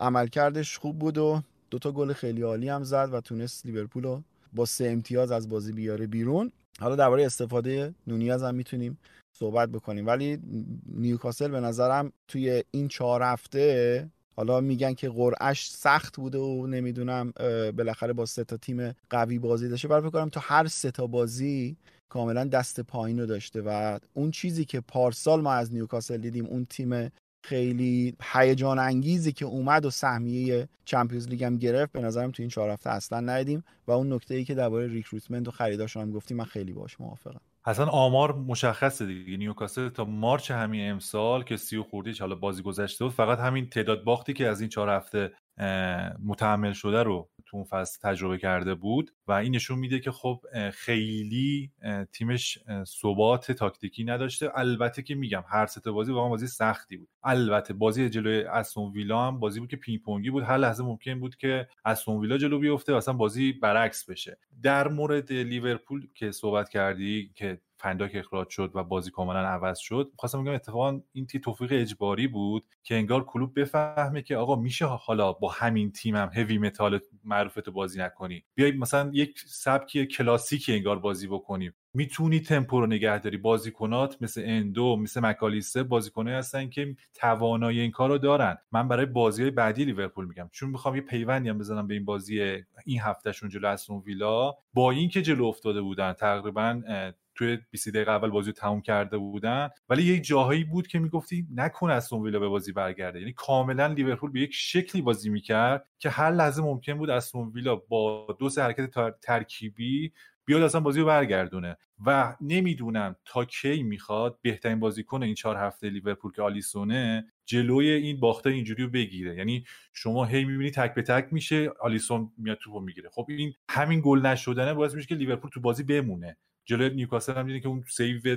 عملکردش خوب بود و دوتا گل خیلی عالی هم زد و تونست لیورپول رو با سه امتیاز از بازی بیاره بیرون. حالا درباره استفاده نونیاز هم می‌تونیم صحبت بکنیم. ولی نیوکاسل به نظرم توی این چهار هفته حالا میگن که قرعش سخت بوده و نمی‌دونم بالاخره با سه تا تیم قوی بازی داشته. ولی فکر تا هر سه تا بازی کاملا دست پایین رو داشته و اون چیزی که پارسال ما از نیوکاسل دیدیم اون تیم خیلی هیجان انگیزی که اومد و سهمیه Champions League هم گرفت به نظرم تو این چهار هفته اصلا ندیدیم. و اون نکته ای که درباره recruitment و خریداشون هم گفتیم من خیلی باش موافقم. اصلا آمار مشخصه دیگه. نیوکاسل تا March همین امسال که سی و خوردیش حالا بازی گذشته بود فقط همین تعداد باختی که از این چهار هفته متحمل شده رو تو اون فصل تجربه کرده بود و این نشون میده که خب خیلی تیمش ثبات تاکتیکی نداشته. البته که میگم هر سه بازی واقعا بازی سختی بود. البته بازی جلوی استون ویلا هم بازی بود که پینگ پونگی بود. هر لحظه ممکن بود که استون ویلا جلو بیفته و اصلا بازی برعکس بشه. در مورد لیورپول که صحبت کردی که فنداک اخراج شد و بازی کاملا عوض شد خواستم بگم اتفاقا این یه توفیق اجباری بود که انگار کلوب بفهمه که آقا میشه حالا با همین تیمم هم heavy metal معروفت بازی نکنی. بیای مثلا یک سبکی کلاسیکی انگار بازی بکنیم می‌تونی تمپو رو نگه داری. بازیکنات مثل اندو مثل مکالیسه بازیکنایی هستن که توانایی این کار رو دارن. من برای بازی های بعدی لیورپول میگم. چون می‌خوام یه پیوندی هم بزنم به این بازی این هفتهشون جلو استون ویلا. با اینکه جلو افتاده بودن تقریبا توی 20 دقیقه اول بازی رو تموم کرده بودن. ولی یک جاهایی بود که می‌گفتی نکن استون ویلا به بازی برگرده. یعنی کاملا لیورپول به یک شکلی بازی می‌کرد که هر لحظه ممکن بود استون ویلا با دو سه حرکت ترکیبی بیاد اصلا بازی رو برگردونه. و نمی‌دونم تا کی می‌خواد بهترین بازیکن این چهار هفته لیورپول که آلیسونه جلوی این باخته اینجوری رو بگیره. یعنی شما هی می‌بینی تک به تک میشه آلیسون میاد توپو می‌گیره. خب این همین گل نشدنه باعث میشه که لیورپول تو بازی بمونه. جلوی نیوکاسل هم که اون save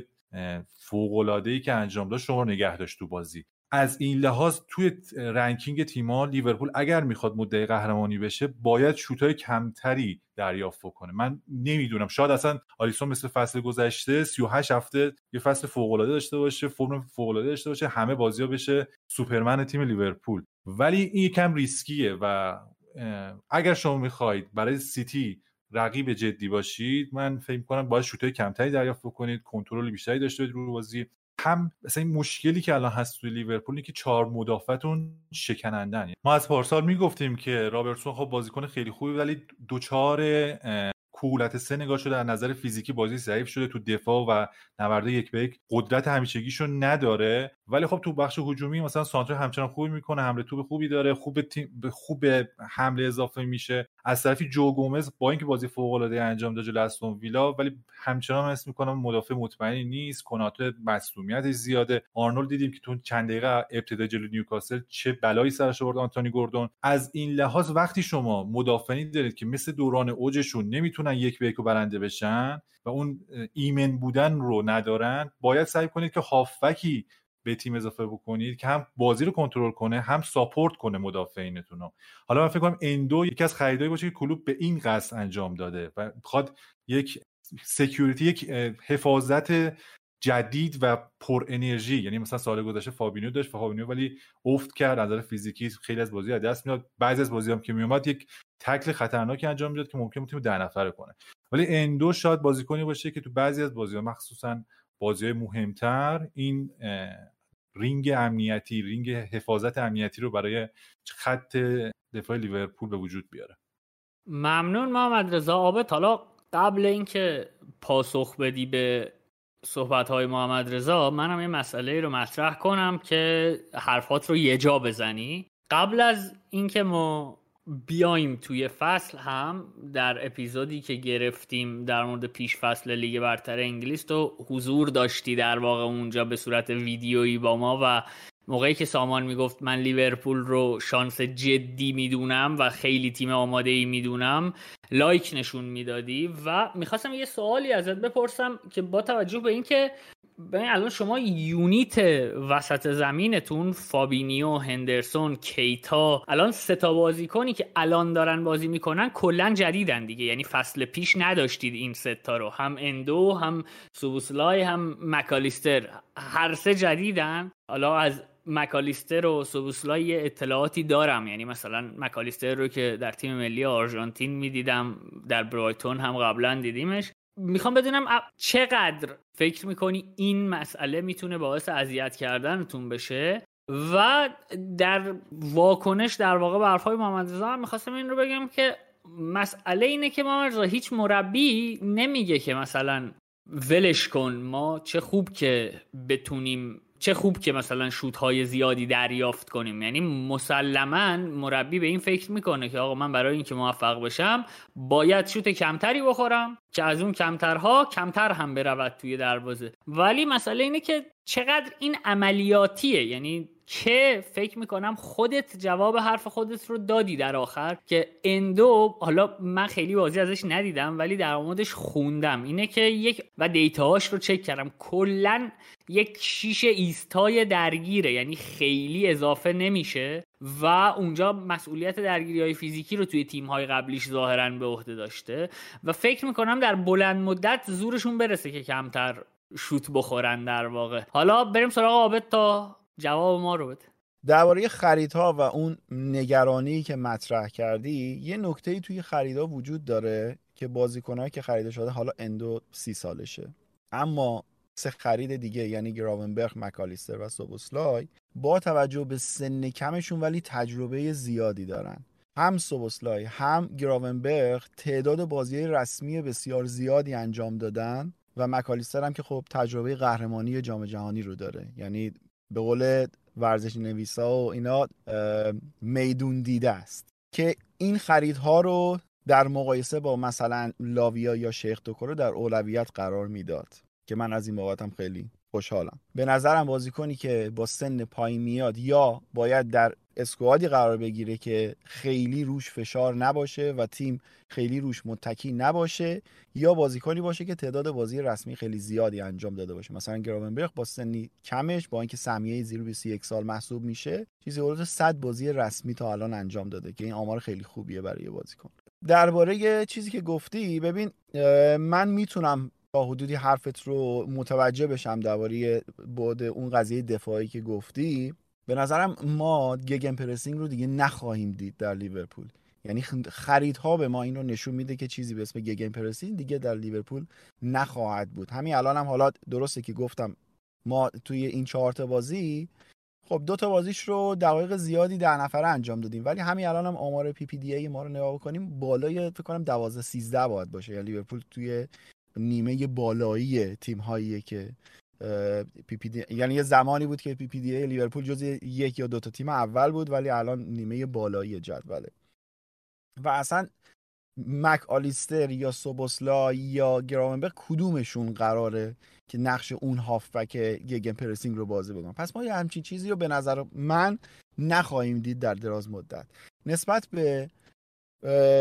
فوق العاده ای که انجام داد شما نگه داشت تو بازی. از این لحاظ توی ranking تیما لیورپول اگر می‌خواد مدعی قهرمانی بشه باید شوتای کمتری دریافت کنه من نمی‌دونم. شاید اصلا آلیسون مثل فصل گذشته 38 هفته یه فصل فوق العاده داشته باشه فرم فوق العاده داشته باشه همه بازی‌ها بشه سوپرمن تیم لیورپول. ولی این یکم ریسکیه و اگر شما می‌خواید برای سیتی رقیب جدی باشید من فکر کنم باید شوتای کمتری دریافت بکنید کنترل بیشتری داشته باشید رو بازی. هم مثلا این مشکلی که الان هست توی لیورپول که چهار مدافعتون شکنندن ما از پارسال می‌گفتیم که رابرتسون خب بازیکن خیلی خوبی ولی دوچار کولت سه نگاه شده در نظر فیزیکی بازی ضعیف شده تو دفاع و نبرده یک به یک. قدرت همیشگیشو نداره. ولی خب تو بخش هجومی مثلا سانتر همچنان خوبی می‌کنه حمله توپ خوبی داره خوب تیم خوب حمله اضافه میشه. از طرفی جو گومز با اینکه بازی فوق العاده انجام داد جلوی استون ویلا ولی همچنان حس می‌کنم مدافع مطمئنی نیست. کناته مصونیتش زیاده. آرنولد دیدیم که تو چند دقیقه ابتدا جلوی نیوکاسل چه بلایی سرش آورد آنتونی گوردون. از این لحاظ وقتی شما مدافعی دارید که مثل دوران اوجشون نمی‌تونن یک به یک برنده بشن و اون ایمن بودن رو ندارن باید سعی کنید که هافکی به تیم اضافه بکنید که هم بازی رو کنترل کنه هم ساپورت کنه مدافعینتون رو. حالا من فکر کنم اندو یکی از خریدایی باشه که کلوب به این قصد انجام داده و می‌خواد یک security یک حفاظت جدید و پر انرژی یعنی مثلا سال گذشته فابینو داشت فابینو ولی افت کرد از نظر فیزیکی خیلی از بازی از دست میاد بعضی از بازی هم که میومد یک تکل خطرناکی انجام می‌داد که ممکن بود ده نفره کنه. ولی اندو شاید بازیکنی باشه که تو بعضی از بازی ها مخصوصا بازی های مهمتر این رینگ امنیتی رینگ حفاظت امنیتی رو برای خط دفاع لیورپول به وجود بیاره. ممنون محمد رضا. آبت حالا قبل اینکه پاسخ بدی به صحبت های محمد رضا منم یه مسئله رو مطرح کنم که حرفات رو یه جا بزنی. قبل از اینکه ما بیایم توی فصل هم در اپیزودی که گرفتیم در مورد پیش فصل لیگ برتر انگلیس تو حضور داشتی در واقع اونجا به صورت ویدیویی با ما و موقعی که سامان می‌گفت من لیورپول رو شانس جدی می‌دونم و خیلی تیم آماده ای می‌دونم لایک نشون می‌دادی و می‌خواستم یه سوالی ازت بپرسم که با توجه به اینکه ببین الان شما unit وسط زمینتون فابینیو هندرسون کیتا الان ستا بازیکنی که الان دارن بازی می‌کنن کلا جدیدن دیگه. یعنی فصل پیش نداشتید این ستا رو. هم اندو هم سوبوسلای هم مکالیستر. هر سه جدیدن. حالا از مکالیستر و سوبوسلای اطلاعاتی دارم. یعنی مثلا مکالیستر رو که در تیم ملی آرژانتین می‌دیدم در برایتون هم قبلا دیدیمش. می‌خوام بدونم چقدر فکر می‌کنی این مسئله می‌تونه باعث اذیت کردنتون بشه؟ و در واکنش در واقع به حرفهای محمد رضا هم می‌خواستم این رو بگم که مسئله اینه که محمد رضا هیچ مربی نمیگه که مثلا ولش کن ما چه خوب که بتونیم چه خوب که مثلا شوت های زیادی دریافت کنیم. یعنی مسلما مربی به این فکر می‌کنه که آقا من برای اینکه موفق بشم باید شوت کمتری بخورم که از اون کمترها کمتر هم برود توی دروازه. ولی مسئله اینه که چقدر این عملیاتیه. یعنی که فکر می‌کنم خودت جواب حرف خودت رو دادی در آخر که اندو حالا من خیلی بازی ازش ندیدم ولی در موردش خوندم. اینه که یک و دیتاهاش رو چک کردم. کلا یک شیش ایستای درگیره یعنی خیلی اضافه نمیشه و اونجا مسئولیت درگیری های فیزیکی رو توی تیم های قبلیش ظاهرا به عهده داشته و فکر می‌کنم در بلند مدت زورشون برسه که کمتر شوت بخورن در واقع. حالا بریم سراغ عابد تا جواب ما رو بده. درباره خریدها و اون نگرانی که مطرح کردی یه نکته توی خریدها وجود داره که بازیکنهایی که خریده شده حالا اندو سی سالشه. اما سه خرید دیگه یعنی گراونبرگ مکالیستر و سوبوسلای با توجه به سن کمشون ولی تجربه زیادی دارن. هم سوبوسلای هم گراونبرگ تعداد بازی رسمی بسیار زیادی انجام دادن و مکالیستر هم که خب تجربه قهرمانی جام جهانی رو داره. یعنی به قول ورزش نویسا و اینا میدون دیده است. که این خریدها رو در مقایسه با مثلا لاویا یا شیخ دوکورو در اولویت قرار می‌داد. که من از این بابتم خیلی خوشحالم. به نظرم بازیکنی که با سن پایین میاد یا باید در اسکوادی قرار بگیره که خیلی روش فشار نباشه و تیم خیلی روش متکی نباشه یا بازیکنی باشه که تعداد بازی رسمی خیلی زیادی انجام داده باشه. مثلا گراونبرگ با سنی کمش با اینکه سهمیه زیر 21 سال محسوب میشه چیزی حدود 100 بازی رسمی تا الان انجام داده که این آمار خیلی خوبیه برای بازیکن. درباره چیزی که گفتی ببین من می‌تونم تا حدودی حرفت رو متوجه بشم درباره بعد اون قضیه دفاعی که گفتی به نظرم ما gegenpressing رو دیگه نخواهیم دید در لیورپول. یعنی خریدها به ما این رو نشون میده که چیزی به اسم gegenpressing دیگه در لیورپول نخواهد بود. همین الان هم حالا درسته که گفتم ما توی این چهار بازی خب دو تا بازیش رو دقایق زیادی ده نفره انجام دادیم. ولی همین الان هم آمار PPDA ما رو نگاه بکنیم بالای فکر کنم 12 13 باید باشه. یعنی لیورپول توی نیمه بالایی تیم هاییه که PPD... یعنی یه زمانی بود که PPDA لیورپول جز یک یا دو تا تیم اول بود ولی الان نیمه بالایی جدوله. و اصلا مک آلیستر یا سوبوسلا یا گراونبرگ کدومشون قراره که نقش اون هافبک gegenpressing رو بازی بکنن؟ پس ما یه همچین چیزی رو به نظر من نخواهیم دید در دراز مدت. نسبت به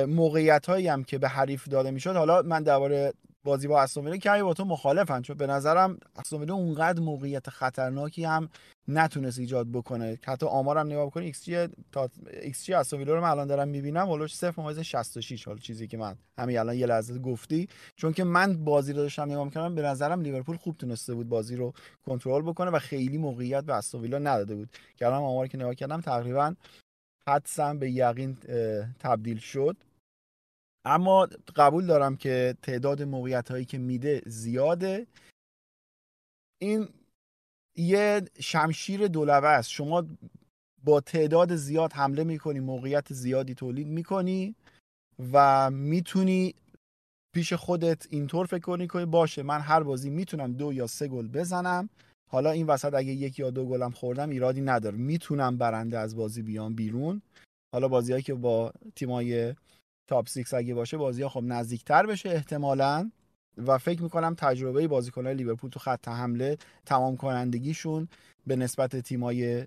موقعیت هایی هم که به حریف داده می‌شد حالا من درباره بازی با استون که با تو مخالفم چون به نظرم استون اونقدر موقعیت خطرناکی هم نتونست ایجاد بکنه. حتی آمارم نگاه بکنی xG تا xG رو من الان دارم می‌بینم ویلا 0.66 حالا چیزی که من همین الان یه لحظه گفتی. چون که من بازی رو داشتم نگاه می‌کردم به نظرم لیورپول خوب تونسته بود بازی رو کنترل بکنه و خیلی موقعیت به استون نداده بود. که الان آماری که نگاه کردم تقریبا حدسم به یقین تبدیل شد. اما قبول دارم که تعداد موقعیت هایی که میده زیاده. این یه شمشیر دولوه است. شما با تعداد زیاد حمله می‌کنی موقعیت زیادی تولید می‌کنی و می‌تونی پیش خودت اینطور فکر کنی که باشه من هر بازی می‌تونم دو یا سه گل بزنم. حالا این وسط اگه یک یا دو گلم خوردم ایرادی نداره. می‌تونم برنده از بازی بیام بیرون. حالا بازیهایی که با تیمای تاپ 6 اگه باشه بازی ها خب نزدیکتر بشه احتمالا. و فکر می‌کنم تجربه بازیکنهای لیورپول تو خط حمله تمام کنندگیشون به نسبت تیمای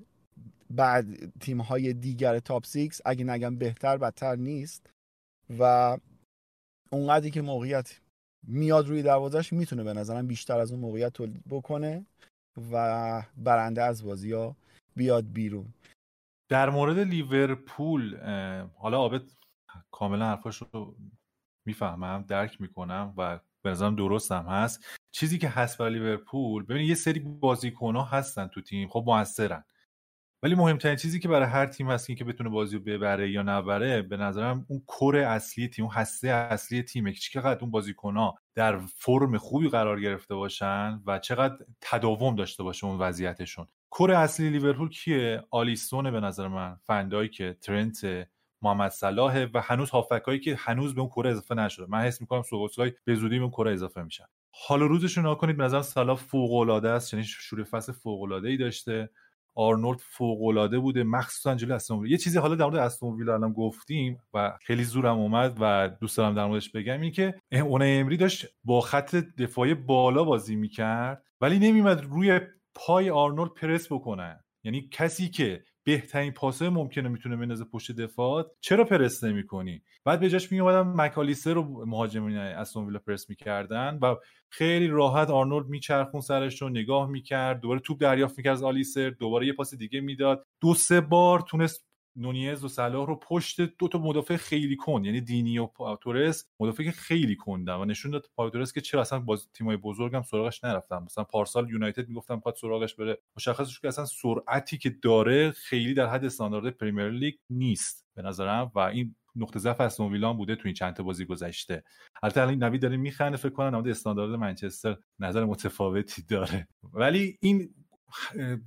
بعد تیمهای دیگر تاپ 6 اگه نگم بهتر بدتر نیست. و اونقدری که موقعیت میاد روی دروازش می‌تونه به نظرم بیشتر از اون موقعیت تولید بکنه و برنده از بازی ها بیاد بیرون. در مورد لیورپول حالا آبت کاملا حرفاش رو می‌فهمم درک می‌کنم و به نظرم درستم هست. چیزی که هست برای لیورپول ببینید یه سری بازیکن ها هستن تو تیم خب موثرن. ولی مهمترین چیزی که برای هر تیم هست که بتونه بازی رو ببره یا نبره به نظرم اون کور اصلی تیم اون هسته اصلی تیمه که چقدر اون بازیکنها در فرم خوبی قرار گرفته باشن و چقدر تداوم داشته باشه اون وضعیتشون. کور اصلی لیورپول کیه؟ آلیسون به نظر من که ترنت محمد صلاح و هنوز هافکایی که هنوز به اون کره اضافه نشده. من حس می‌کنم سوبوسلای به زودی به اون کره اضافه میشن. حال روزشون نگاه کنید نظر صلاح فوق العاده است یعنی شروع فصل فوق العاده ای داشته. آرنولد فوق العاده بوده. مخصوصا جلوی استون یه چیزی حالا در مورد استون ویلا الان گفتیم و خیلی زورم اومد و دوست دارم در موردش بگم این که اون امری داشت با خط دفاعی بالا بازی می‌کرد ولی نمیمد روی پای آرنولد پرس بکنن یعنی کسی که بهترین پاسه ممکنه می‌تونه بندازه پشت دفاع چرا پرس نمی‌کنی؟ بعد به جاش میومدن مکالیستر رو مهاجمین استون ویلا پرس می‌کردن و خیلی راحت آرنولد میچرخون سرش رو نگاه می‌کرد دوباره توپ دریافت می‌کرد از آلیستر دوباره یه پاس دیگه می‌داد. دو سه بار تونست نونیز و صلاح رو پشت دو تا مدافع خیلی کن یعنی دینی و پاوتورس مدافع که خیلی کندن و نشون داد پاوتورس که چرا اصلا باز تیمای بزرگم سراغش نرفتن. مثلا پارسال یونایتد می‌گفتم می‌خواد سراغش بره. مشخص شد که اصلا سرعتی که داره خیلی در حد استاندارد Premier League نیست به نظرم و این نقطه ضعف استون ویلا بوده تو این چند تا بازی گذشته. البته الان نوید داره میخنده فکر کنم استاندارد منچستر نظر متفاوتی داره. ولی این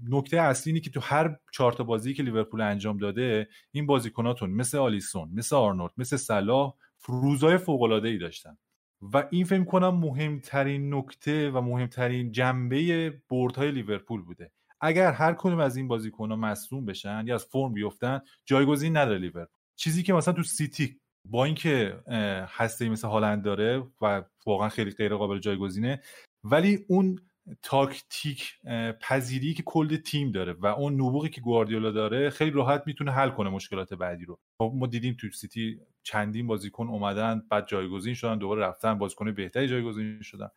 نکته اصلی اینه که تو هر چهار تا بازی که لیورپول انجام داده این بازیکناتون مثل آلیسون مثل آرنولد مثل صلاح روزای فوق العاده ای داشتن. و این فکر کنم مهمترین نکته و مهمترین جنبه بردهای لیورپول بوده. اگر هر کدوم از این بازیکن‌ها مصدوم بشن یا از فرم بیفتن جایگزین نداره لیورپول. چیزی که مثلا تو سیتی با اینکه هسته مثل هالند داره و واقعا خیلی غیر قابل جایگزینه ولی اون تاکتیک پذیری که کل تیم داره و اون نبوغی که گواردیولا داره خیلی راحت می‌تونه حل کنه مشکلات بعدی رو. خب ما دیدیم تو سیتی چندین بازیکن اومدن بعد جایگزین شدن دوباره رفتن بازیکن بهتری جایگزین شدن.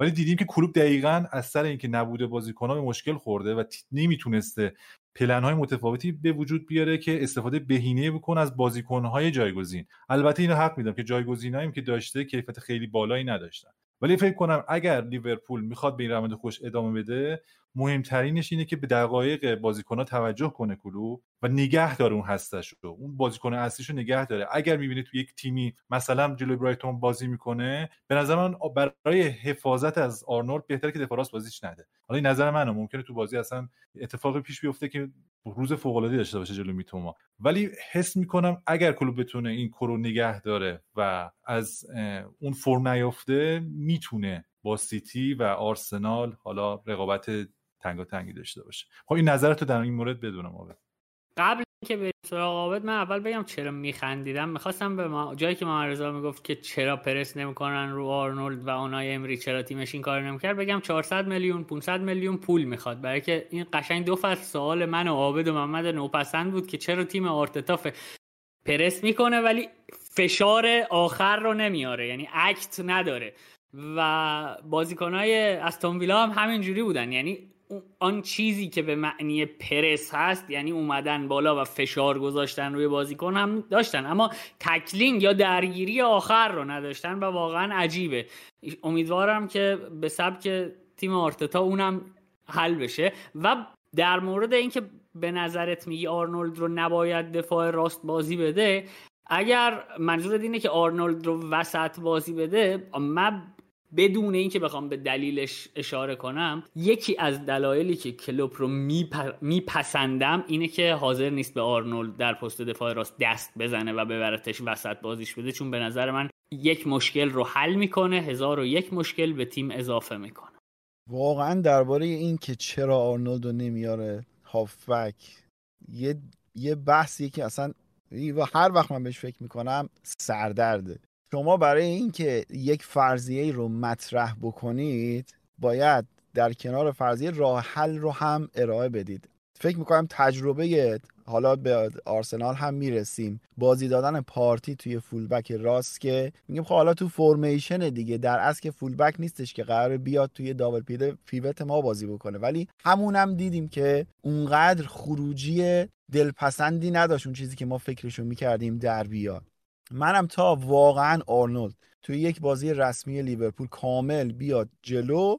ولی دیدیم که کلوب دقیقا از سر اینکه نبوده بازیکن به مشکل خورده و نمی‌تونسته پلن های متفاوتی به وجود بیاره که استفاده بهینه بکنه از بازیکن های جایگزین. البته اینو حق میدم که جایگزینایی که داشته کیفیت خیلی بالایی نداشتن. ولی فکر کنم اگر لیورپول می‌خواد به این روند خوش ادامه بده مهمترینش اینه که به دقایق بازیکنها توجه کنه کلوب و نگه داره اون هستش رو اون بازیکن اصلیش رو نگه داره. اگر می‌بینید تو یک تیمی مثلا جلوی برایتون بازی می‌کنه به نظر من برای حفاظت از آرنولد بهتره که دفاع راست بازیش نده. حالا این نظر منه. ممکنه تو بازی اصلا اتفاقی پیش بیفته که روز فوق العاده داشته باشه جلوی میتوما. ولی حس می‌کنم اگر کلوب بتونه این کرو نگه داره و از اون فرم نیافته می‌تونه با سیتی و آرسنال حالا رقابت تنگا تنگی داشته باشه. خب این نظرتو در این مورد بدونم آقا. قبل که بریم سراغ عابد من اول بگم چرا میخندیدم. می‌خواستم به ما جایی که محمد رضا می‌گفت که چرا پرس نمی‌کنن رو آرنولد و اونای امری چرا تیمش این کار نمی‌کرد بگم 400 میلیون 500 میلیون پول می‌خواد. برای که این قشنگ دو فصل سوال من و عابد و محمد نوپسند بود که چرا تیم آرتتا پرس می‌کنه ولی فشار آخر رو نمیاره یعنی اکت نداره. و بازیکنهای استون ویلا هم همینجوری بودن. یعنی آن چیزی که به معنی پرس هست یعنی اومدن بالا و فشار گذاشتن روی بازیکن هم داشتن. اما تکلینگ یا درگیری آخر رو نداشتن و واقعا عجیبه. امیدوارم که به سبک تیم آرتتا اونم حل بشه. و در مورد اینکه به نظرت میگی آرنولد رو نباید دفاع راست بازی بده اگر منظور اینه که آرنولد رو وسط بازی بده من بدون اینکه بخوام به دلیلش اشاره کنم یکی از دلایلی که کلوب رو میپسندم اینه که حاضر نیست به آرنولد در پست دفاع راست دست بزنه و ببرتش وسط بازیش بده چون به نظر من یک مشکل رو حل می‌کنه هزار و یک مشکل به تیم اضافه می‌کنه. واقعا درباره این که چرا آرنولد رو نمیاره هافبک یه یه بحثیه که اصلا هر وقت من بهش فکر می‌کنم سردرده. شما برای اینکه یک فرضیه رو مطرح بکنید باید در کنار فرضیه راه حل رو هم ارائه بدید. فکر می‌کنم تجربه حالا به آرسنال هم می‌رسیم. بازی دادن پارتی توی فولبک راست که میگیم خب حالا تو فرمیشن دیگه در اصل که فولبک نیستش که قرار بیاد توی دابل پیده پیوت ما بازی بکنه. ولی همونم دیدیم که اونقدر خروجی دلپسندی نداشت اون چیزی که ما فکرشو می‌کردیم در بیاد. منم تا واقعا آرنولد. توی یک بازی رسمی لیورپول کامل بیاد جلو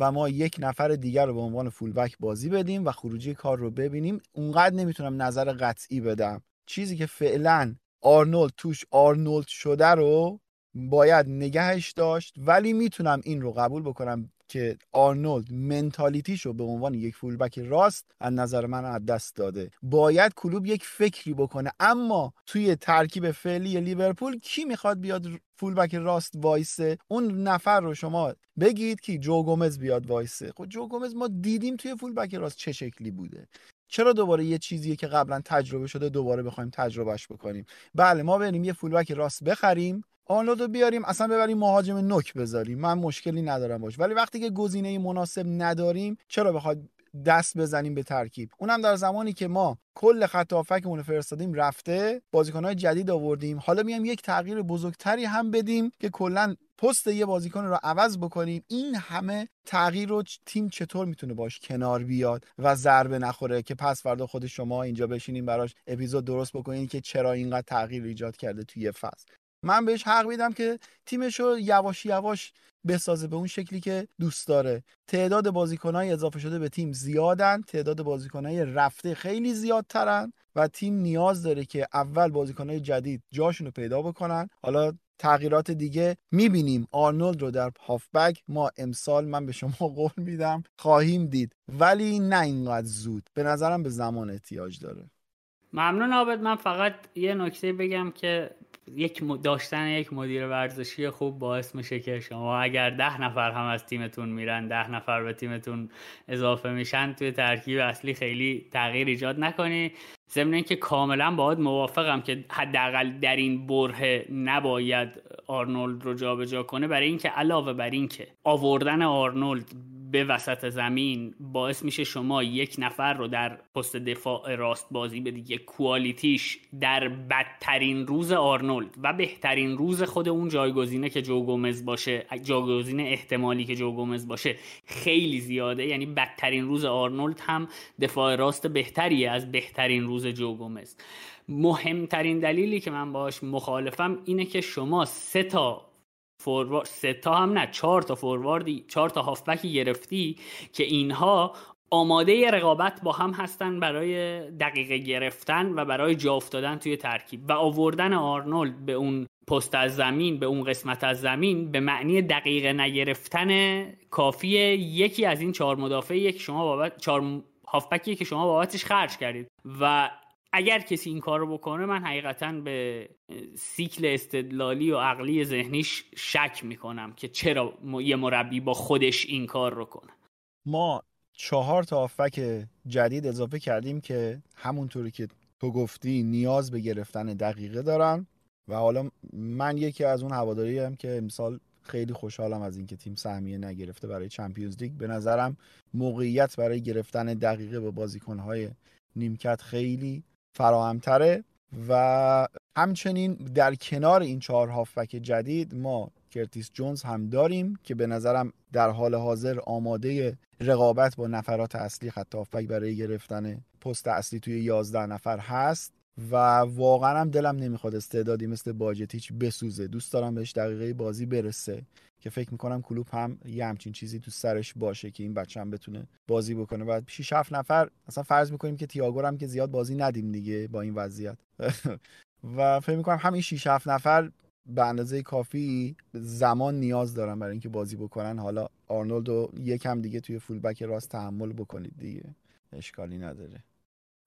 و ما یک نفر دیگر رو به عنوان فولبک بازی بدیم و خروجی کار رو ببینیم. اونقدر نمی‌تونم نظر قطعی بدم. چیزی که فعلا آرنولد توش آرنولد شده رو باید نگهش داشت ولی می‌تونم این رو قبول بکنم. که آرنولد mentality شو به عنوان یک فولبک راست از نظر من از دست داده. باید کلوب یک فکری بکنه. اما توی ترکیب فعلی لیورپول کی می‌خواد بیاد فولبک راست وایسه؟ اون نفر رو شما بگید که جو گومز بیاد وایسه. خب جو گومز ما دیدیم توی فولبک راست چه شکلی بوده. چرا دوباره یه چیزیه که قبلا تجربه شده دوباره بخوایم تجربهش بکنیم؟ بله ما بریم یه فولبک راست بخریم. آنلود رو بیاریم اصلا ببریم مهاجم نوک بذاریم. من مشکلی ندارم باش. ولی وقتی که گزینه مناسب نداریم چرا بخواد دست بزنیم به ترکیب؟ اونم در زمانی که ما کل خط هافکمون فرستادیم رفته بازیکنهای جدید آوردیم. حالا میام یک تغییر بزرگتری هم بدیم که کلا پست یه بازیکن رو عوض بکنیم. این همه تغییر رو تیم چطور می‌تونه باش کنار بیاد و ضربه نخوره که پس فردا خود شما اینجا بشینیم براش اپیزود درست بکنین که چرا اینقدر تغییر ایجاد کرده توی فصل. من بهش حق میدم که تیمش رو یواش یواش بسازه به اون شکلی که دوست داره. تعداد بازیکنهای اضافه شده به تیم زیادن. تعداد بازیکنهای رفته خیلی زیادترن و تیم نیاز داره که اول بازیکنهای جدید جاشون رو پیدا بکنن. حالا تغییرات دیگه می‌بینیم. آرنولد رو در هافبک ما امسال من به شما [laughs] قول میدم خواهیم دید. ولی نه اینقدر زود. به نظرم به زمان احتیاج داره. ممنون عابد من فقط یه نکته بگم که یک داشتن یک مدیر ورزشی خوب باعث میشه که شما اگر ده نفر هم از تیمتون میرن ده نفر به تیمتون اضافه میشن توی ترکیب اصلی خیلی تغییر ایجاد نکنی. ضمن اینکه کاملا با عابد موافقم که حداقل در این برهه نباید آرنولد رو جابجا کنه برای اینکه علاوه بر اینکه آوردن آرنولد به وسط زمین باعث میشه شما یک نفر رو در پست دفاع راست بازی بدید یک quality ش در بدترین روز آرنولد و بهترین روز خود اون جایگزینه که جو گومز باشه جایگزین احتمالی که جو گومز باشه خیلی زیاده. یعنی بدترین روز آرنولد هم دفاع راست بهتریه از بهترین روز جو گومز. مهمترین دلیلی که من باش مخالفم اینه که شما سه تا فوروارد سه تا هم نه چهار تا فورواردی چهار تا هافبکی گرفتی که اینها آماده رقابت با هم هستن برای دقیقه گرفتن و برای جا افتادن توی ترکیب و آوردن آرنولد به اون پست از زمین به اون قسمت از زمین به معنی دقیقه نگرفتن کافی یکی از این چهار مدافعی که شما بابت چهار هافبکی که شما بابتش خرج کردید. و اگر کسی این کار رو بکنه من حقیقتا به سیکل استدلالی و عقلی ذهنیش شک می‌کنم که چرا یه مربی با خودش این کار رو کنه. ما چهار تا آفک جدید اضافه کردیم که همونطوری که تو گفتی نیاز به گرفتن دقیقه دارن. و حالا من یکی از اون هواداری هم که امسال خیلی خوشحالم از اینکه تیم سهمیه نگرفته برای چمپیونز لیگ. به نظرم موقعیت برای گرفتن دقیقه به بازیکنهای نیمکت خیلی فراهمتره و همچنین در کنار این چهار هافبک جدید ما کرتیس جونز هم داریم که به نظرم در حال حاضر آماده رقابت با نفرات اصلی خط هافبک برای گرفتن پست اصلی توی 11 نفر هست. و واقعا هم دلم نمی‌خواد استعدادی مثل باجتیچ بسوزه. دوست دارم بهش دقیقه بازی برسه که فکر می‌کنم کلوب هم یه همچین چیزی تو سرش باشه که این بچه هم بتونه بازی بکنه. بعد 6 7 نفر اصلا فرض می‌کنیم که تییاگو هم که زیاد بازی ندیم دیگه با این وضعیت. [laughs] و فکر می‌کنم همین 6 7 نفر به اندازه کافی زمان نیاز دارن برای اینکه بازی بکنن. حالا آرنولد رو یکم دیگه توی فولبک راست تحمل بکنید دیگه. اشکالی نداره.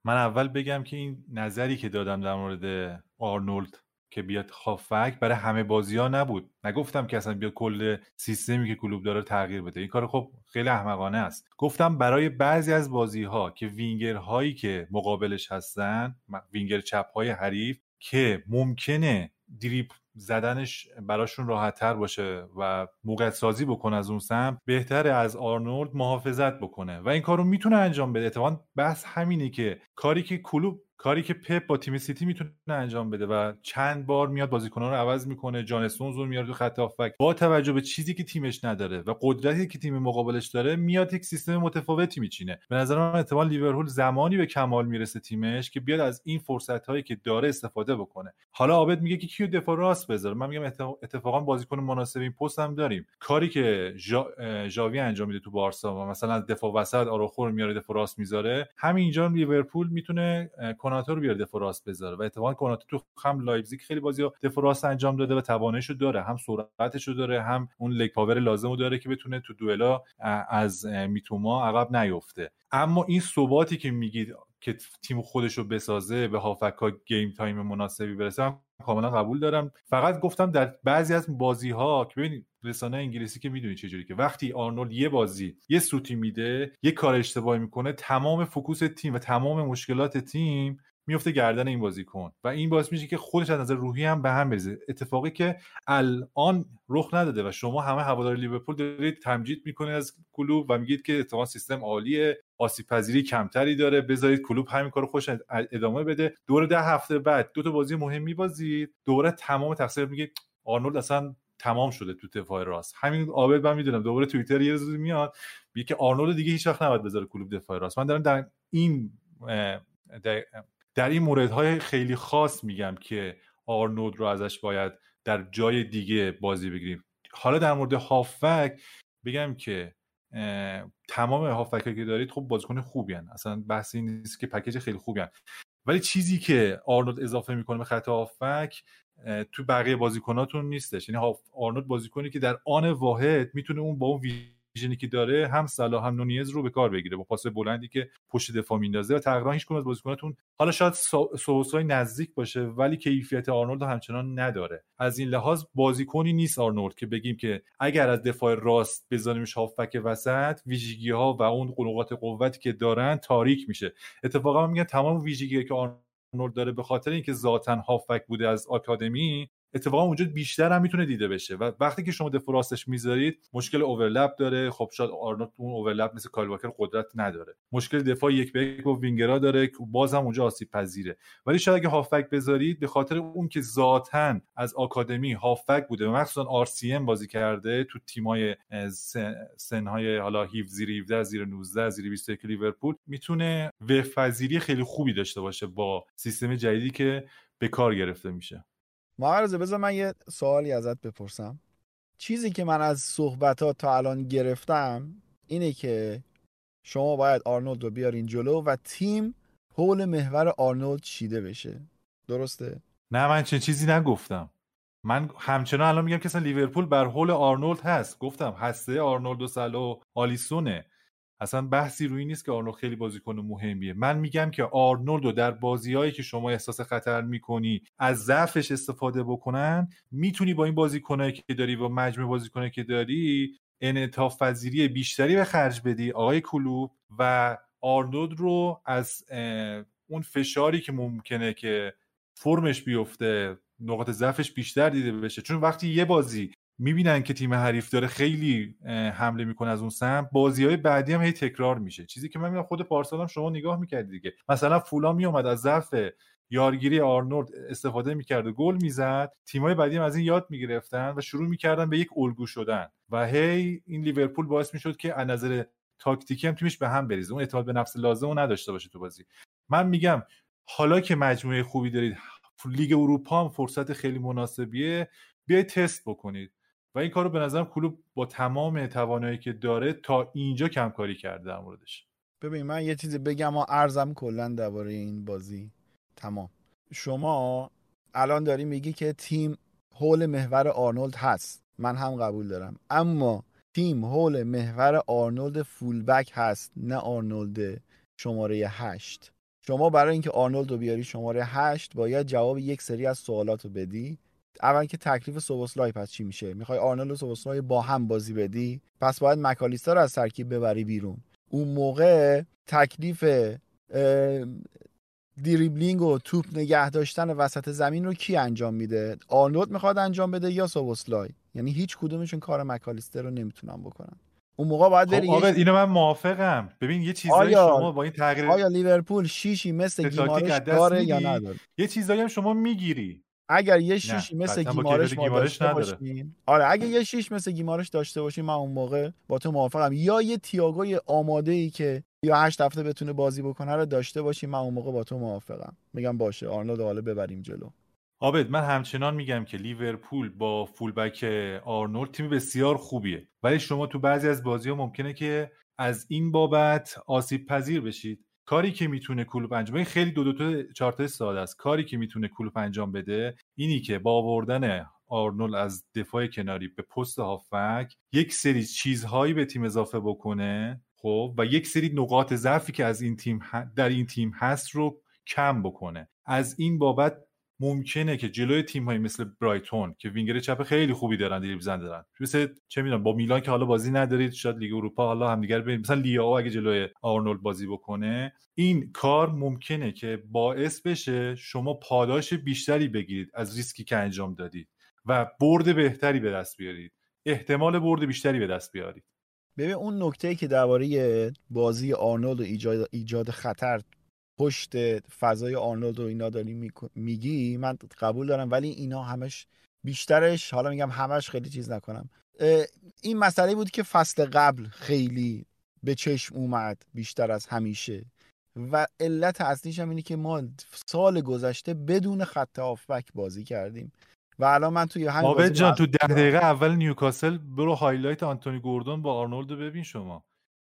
من اول بگم که این نظری که دادم در مورد آرنولد که بیاد هافبک برای همه بازی ها نبود. نگفتم که اصلا بیاد کل سیستمی که کلوب داره تغییر بده. این کار خب خیلی احمقانه است. گفتم برای بعضی از بازی ها که وینگر هایی که مقابلش هستن وینگر چپ های حریف که ممکنه دریپ زدنش براشون راحتتر باشه و موقع سازی بکنه از اون سمت بهتره از آرنولد محافظت بکنه. و این کارو می‌تونه انجام بده. اتفاقا بحث همینه که کاری که کلوب کاری که پپ با تیم سیتی می‌تونه انجام بده و چند بار میاد بازیکنان رو عوض می‌کنه جان استونز رو میاره تو خط هافبک با توجه به چیزی که تیمش نداره و قدرتی که تیم مقابلش داره میاد یک سیستم متفاوتی میچینه. به نظر من احتمال لیورپول زمانی به کمال می‌رسه تیمش که بیاد از این فرصت هایی که داره استفاده بکنه. حالا عابد میگه که کیو دفاع راست بذاره. من میگم اتفاقا بازیکن مناسب این پست هم داریم. کاری که ژاوی انجام میده تو بارسا و مثلا دفاع وسط آروخو رو میاره دفاع راست می‌ذاره همینجا لیورپول می‌تونه کناتو رو بیاره دفاع بذاره و اتفاقا کناتو تو هم لایپزیگ خیلی بازی دفاع راست انجام داده و تواناییشو داره. هم سرعتشو داره هم اون leg power لازمو داره که بتونه تو دوئلا از میتوما عقب نیفته. اما این ثباتی که میگید که تیم خودش رو بسازه به هافبکا game time مناسبی برسه کاملا قبول دارم. فقط گفتم در بعضی از بازی ها که ببینید رسانه انگلیسی که می‌دونی چجوری که وقتی آرنولد یه بازی یه سوتی میده یه کار اشتباهی می‌کنه تمام focus تیم و تمام مشکلات تیم میفته گردن این بازیکن. و این باعث میشه که خودش از نظر روحی هم به هم بریزه. اتفاقی که الان رخ نداده و شما همه هوادار لیورپول دارید تمجید می‌کنه از کلوب و میگید که اتفاقا سیستم عالیه آسیب پذیری کمتری داره بذارید کلوب همین کارو خوش ادامه بده. دور ده هفته بعد دو تا بازی مهم میبازید. دوره تمام تقصیر میگه آرنولد اصلا تمام شده تو دفاع راست. همین عابد من می‌دونم دوباره توییتر یه روزی میاد میگه که آرنولد دیگه هیچ وقت نباید بذاره کلوب دفاع راست. من دارم در این در, این موردهای خیلی خاص میگم که آرنولد رو ازش باید در جای دیگه بازی بگیریم حالا در مورد هافبک بگم که تمام هافبک که دارید خب بازیکن خوبی هن. اصلا بحثی نیست که پکیج خیلی خوبی هن. ولی چیزی که آرنولد اضافه می‌کنه به خط هافبک تو بقیه بازیکناتون نیستش یعنی آرنولد بازیکنی که در آن واحد می‌تونه اون با اون vision ی که داره هم صلاح هم نونیز رو به کار بگیره. با پاس بلندی که پشت دفاع میندازه و تقریبا هیچ از بازیکناتون حالا شاید سوبوسلای نزدیک باشه ولی کیفیت آرنولد همچنان نداره. از این لحاظ بازیکنی نیست آرنولد که بگیم که اگر از دفاع راست بزنیمش هافبک وسط ویژگی ها و اون نقاط قوتی که دارن تاریک میشه. اتفاقا میگن تمام ویژگی که آرنولد داره به خاطر اینکه ذاتا هافبک بوده از آکادمی اتفاقا اونجا بیشتر هم می‌تونه دیده بشه و وقتی که شما دفاع راستش می‌ذارید مشکل overlap داره. خب شاید آرنولد اون overlap مثل کایل واکر قدرت نداره. مشکل دفاع یک به یک و وینگرا داره باز هم اونجا آسیب پذیره. ولی شاید اگه هافک بذارید به خاطر اون که ذاتا از آکادمی هافک بوده و مخصوصا آر سی بازی کرده تو تیمای سنهای حالا 17 زیر 17 زیر 19 زیر 21 لیورپول می‌تونه وفاظیری خیلی خوبی داشته باشه با سیستم جدیدی که به کار گرفته میشه. معرضه بذار من یه سوالی ازت بپرسم. چیزی که من از صحبت تا الان گرفتم اینه که شما باید آرنولد رو بیارین جلو و تیم حول محور آرنولد چیده بشه. درسته؟ نه من چه چیزی نگفتم. من همچنان الان میگم که لیورپول بر حول آرنولد هست. گفتم هسته آرنولد و صلاح و آلیسونه. اصلا بحثی روی نیست که آرنولد خیلی بازیکن مهمیه. من میگم که آرنولد رو در بازیهایی که شما احساس خطر می‌کنی از ضعفش استفاده بکنن می‌تونی با این بازیکنایی که داری با مجموع بازیکنایی که داری انعطاف پذیری بیشتری به خرج بدی. آقای کلوب و آرنولد رو از اون فشاری که ممکنه که فرمش بیفته نقاط ضعفش بیشتر دیده بشه. چون وقتی یه بازی می‌بینن که تیم حریف داره خیلی حمله می‌کنه از اون سمت. بازی های بعدی هم هی تکرار میشه. چیزی که من میگم خود پارسال هم شما نگاه می‌کردید دیگه. مثلا فولا میومد از ضعف یارگیری آرنولد استفاده می‌کرد و گل می‌زد. تیمای بعدی هم از این یاد می‌گرفتن و شروع می‌کردن به یک الگو شدن. و هی این لیورپول باعث می‌شد که از نظر تاکتیکی هم تیمش به هم بریزه. اون اعتماد به نفس لازم نداشته باشه تو بازی. من میگم حالا که مجموعه خوبی دارید لیگ اروپا هم فرصت خیلی مناسبیه. بیاید تست بکنید. و این کارو به نظرم کلوب با تمام توانایی که داره تا اینجا کم کاری کرده در موردش. ببین من یه چیزی بگم و ارزم کلا درباره این بازی. تمام. شما الان داری میگی که تیم حول محور آرنولد هست. من هم قبول دارم. اما تیم حول محور آرنولد فولبک هست نه آرنولد شماره هشت. شما برای اینکه آرنولد رو بیاری شماره هشت باید جواب یک سری از سوالات رو بدی. اول که تکلیف سوبوسلای پس چی میشه؟ می‌خوای آرنولد و سوبوسلای با هم بازی بدی؟ پس باید مکالیستر رو از ترکیب ببری بیرون. اون موقع تکلیف دریبلینگ و توپ نگه داشتن وسط زمین رو کی انجام میده؟ آرنولد می‌خواد انجام بده یا سوبوسلای یعنی هیچ کدومشون کار مکالیستر رو نمی‌تونن بکنن. اون موقع باید بری خب اینو من موافقم. ببین یه چیزایی شما با این تغییر آیا لیورپول شیشی مثل گیمارش داره یا نداره؟ یه چیزایی هم شما می‌گیری. اگر یه شیشی مثل گیمارش ما داشته باشیم. آره اگه یه شیش مثل گیمارش داشته باشیم من اون موقع با تو موافقم. یا یه تییاگوی آماده ای که یا هشت هفته بتونه بازی بکنه رو داشته باشیم من اون موقع با تو موافقم. میگم باشه آرنولد حالا ببریم جلو. آبد من همچنان میگم که لیورپول با فولبک آرنولد تیم بسیار خوبیه. ولی شما تو بعضی از بازی ها ممکنه که از این بابت آسیب پذیر بشید. کاری که می‌تونه کلوب انجام بده خیلی دو دو تا چارت ساده است. کاری که می‌تونه کلوب انجام بده اینی که با آوردن آرنولد از دفاع کناری به پست هافک یک سری چیزهایی به تیم اضافه بکنه خب و یک سری نقاط ضعفی که از این تیم در این تیم هست رو کم بکنه. از این بابت ممکنه که جلوی تیم های مثل برایتون که وینگر چپ خیلی خوبی دارن دریبل زن دارن. مثل چه می‌دونم با میلان که حالا بازی ندارید شاید لیگ اروپا حالا همدیگر ببینید مثلا لیاو اگه جلوی آرنولد بازی بکنه این کار ممکنه که باعث بشه شما پاداش بیشتری بگیرید از ریسکی که انجام دادید و برد بهتری به دست بیارید. احتمال برد بیشتری به دست بیارید. ببین اون نکته که درباره بازی آرنولد و ایجاد, ایجاد خطر پشت فضای آرنولد و اینا داری میگی من قبول دارم ولی اینا همش بیشترش حالا میگم همش خیلی چیز نکنم. این مسئله بود که فصل قبل خیلی به چشم اومد بیشتر از همیشه. و علت اصلیش هم اینه که ما سال گذشته بدون خط آفبک بازی کردیم. و الان من توی همین بازی جان تو ده دقیقه اول نیوکاسل برو highlight آنتونی گوردون با آرنولد ببین شما.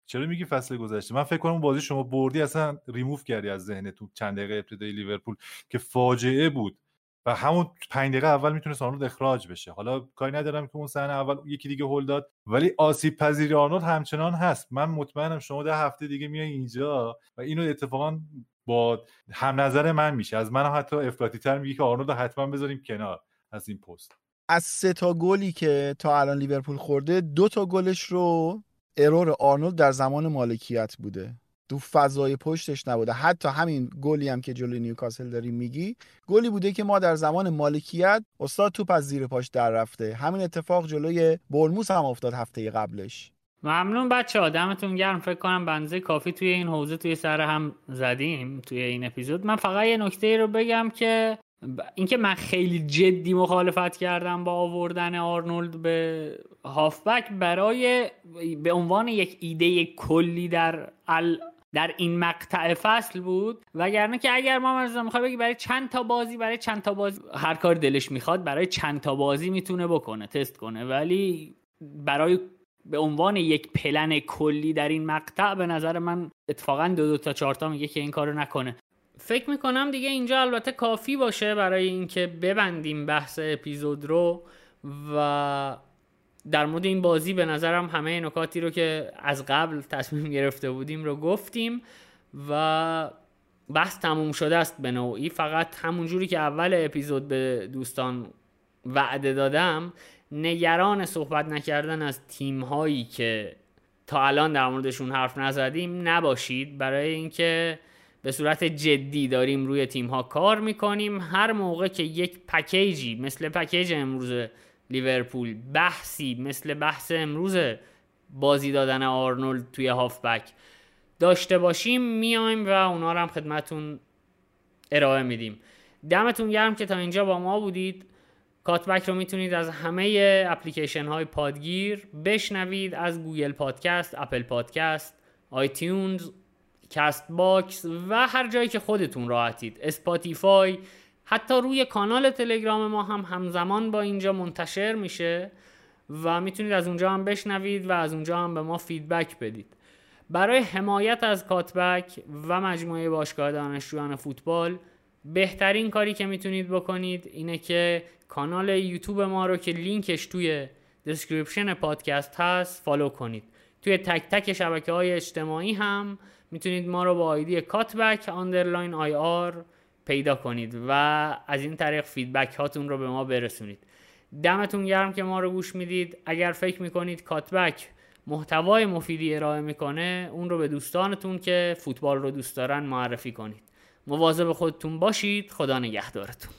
چرا میگی فصل گذشته؟ من فکر کنم بازی شما بردی اصلا ریموف کردی از ذهنتون چند دقیقه ابتدای لیورپول که فاجعه بود و همون پنج دقیقه اول می‌تونست آرنولد اخراج بشه. حالا کاری ندارم که اون صحنه اول یکی دیگه هول داد ولی آسیب پذیری آرنولد همچنان هست. من مطمئنم شما ده هفته دیگه میای اینجا و اینو اتفاقا با هم نظر من میشه. از من حتی افراطی تر میگه که آرنولد حتما بذاریم کنار از این پست. از سه تا گلی که تا الان لیورپول خورده دو تا گلش رو error آرنولد در زمان مالکیت بوده. تو فضای پشتش نبوده. حتی همین گلی هم که جلوی نیوکاسل داری میگی گلی بوده که ما در زمان مالکیت استاد توپ از زیر پاش در رفته. همین اتفاق جلوی بورنموث هم افتاد هفته قبلش. ممنون بچه ها دمتون گرم. فکر کنم بنزه کافی توی این حوزه توی سر هم زدیم توی این اپیزود. من فقط یه نکته رو بگم که اینکه من خیلی جدی مخالفت کردم با آوردن آرنولد به هافبک برای به عنوان یک ایده کلی در ال در این مقطع فصل بود. وگرنه که اگر ما مثلا می‌خوای بگی برای چند تا بازی برای چند تا بازی هر کار دلش می‌خواد برای چند تا بازی می‌تونه بکنه تست کنه. ولی برای به عنوان یک پلن کلی در این مقطع به نظر من اتفاقا دو دو تا چهار تا میگه که این کارو نکنه. فکر می‌کنم دیگه اینجا البته کافی باشه برای اینکه ببندیم بحث اپیزود رو و در مورد این بازی به نظرم همه نکاتی رو که از قبل تصمیم [laughs] گرفته بودیم رو گفتیم و بحث تموم شده است به نوعی. فقط همونجوری که اول اپیزود به دوستان وعده دادم نگران صحبت نکردن از تیم هایی که تا الان در موردشون حرف نزدیم نباشید. برای اینکه به صورت جدی داریم روی تیم ها کار می‌کنیم. هر موقع که یک پکیجی مثل پکیج امروز لیورپول بحثی مثل بحث امروز بازی دادن آرنولد توی هافبک داشته باشیم میایم و اونا رو هم خدمتون ارائه میدیم. دمتون گرم که تا اینجا با ما بودید. Cutback رو می‌تونید از همه اپلیکیشن های پادگیر بشنوید از گوگل پادکست، اپل پادکست، iTunes Castbox و هر جایی که خودتون راحتید. اسپاتیفای حتی روی کانال تلگرام ما هم همزمان با اینجا منتشر میشه و می‌تونید از اونجا هم بشنوید و از اونجا هم به ما feedback بدید. برای حمایت از Cutback و مجموعه باشگاه دانشجویان فوتبال بهترین کاری که می‌تونید بکنید اینه که کانال یوتیوب ما رو که لینکش توی description پادکست هست follow کنید. توی تک تک شبکه های اجتماعی هم می‌تونید ما رو با ID Cutback underline IR پیدا کنید و از این طریق feedback هاتون رو به ما برسونید. دمتون گرم که ما رو گوش می‌دید. اگر فکر می‌کنید Cutback محتوای مفیدی ارائه می‌کنه اون رو به دوستانتون که فوتبال رو دوست دارن معرفی کنید. مواظب خودتون باشید. خدا نگهدارتون.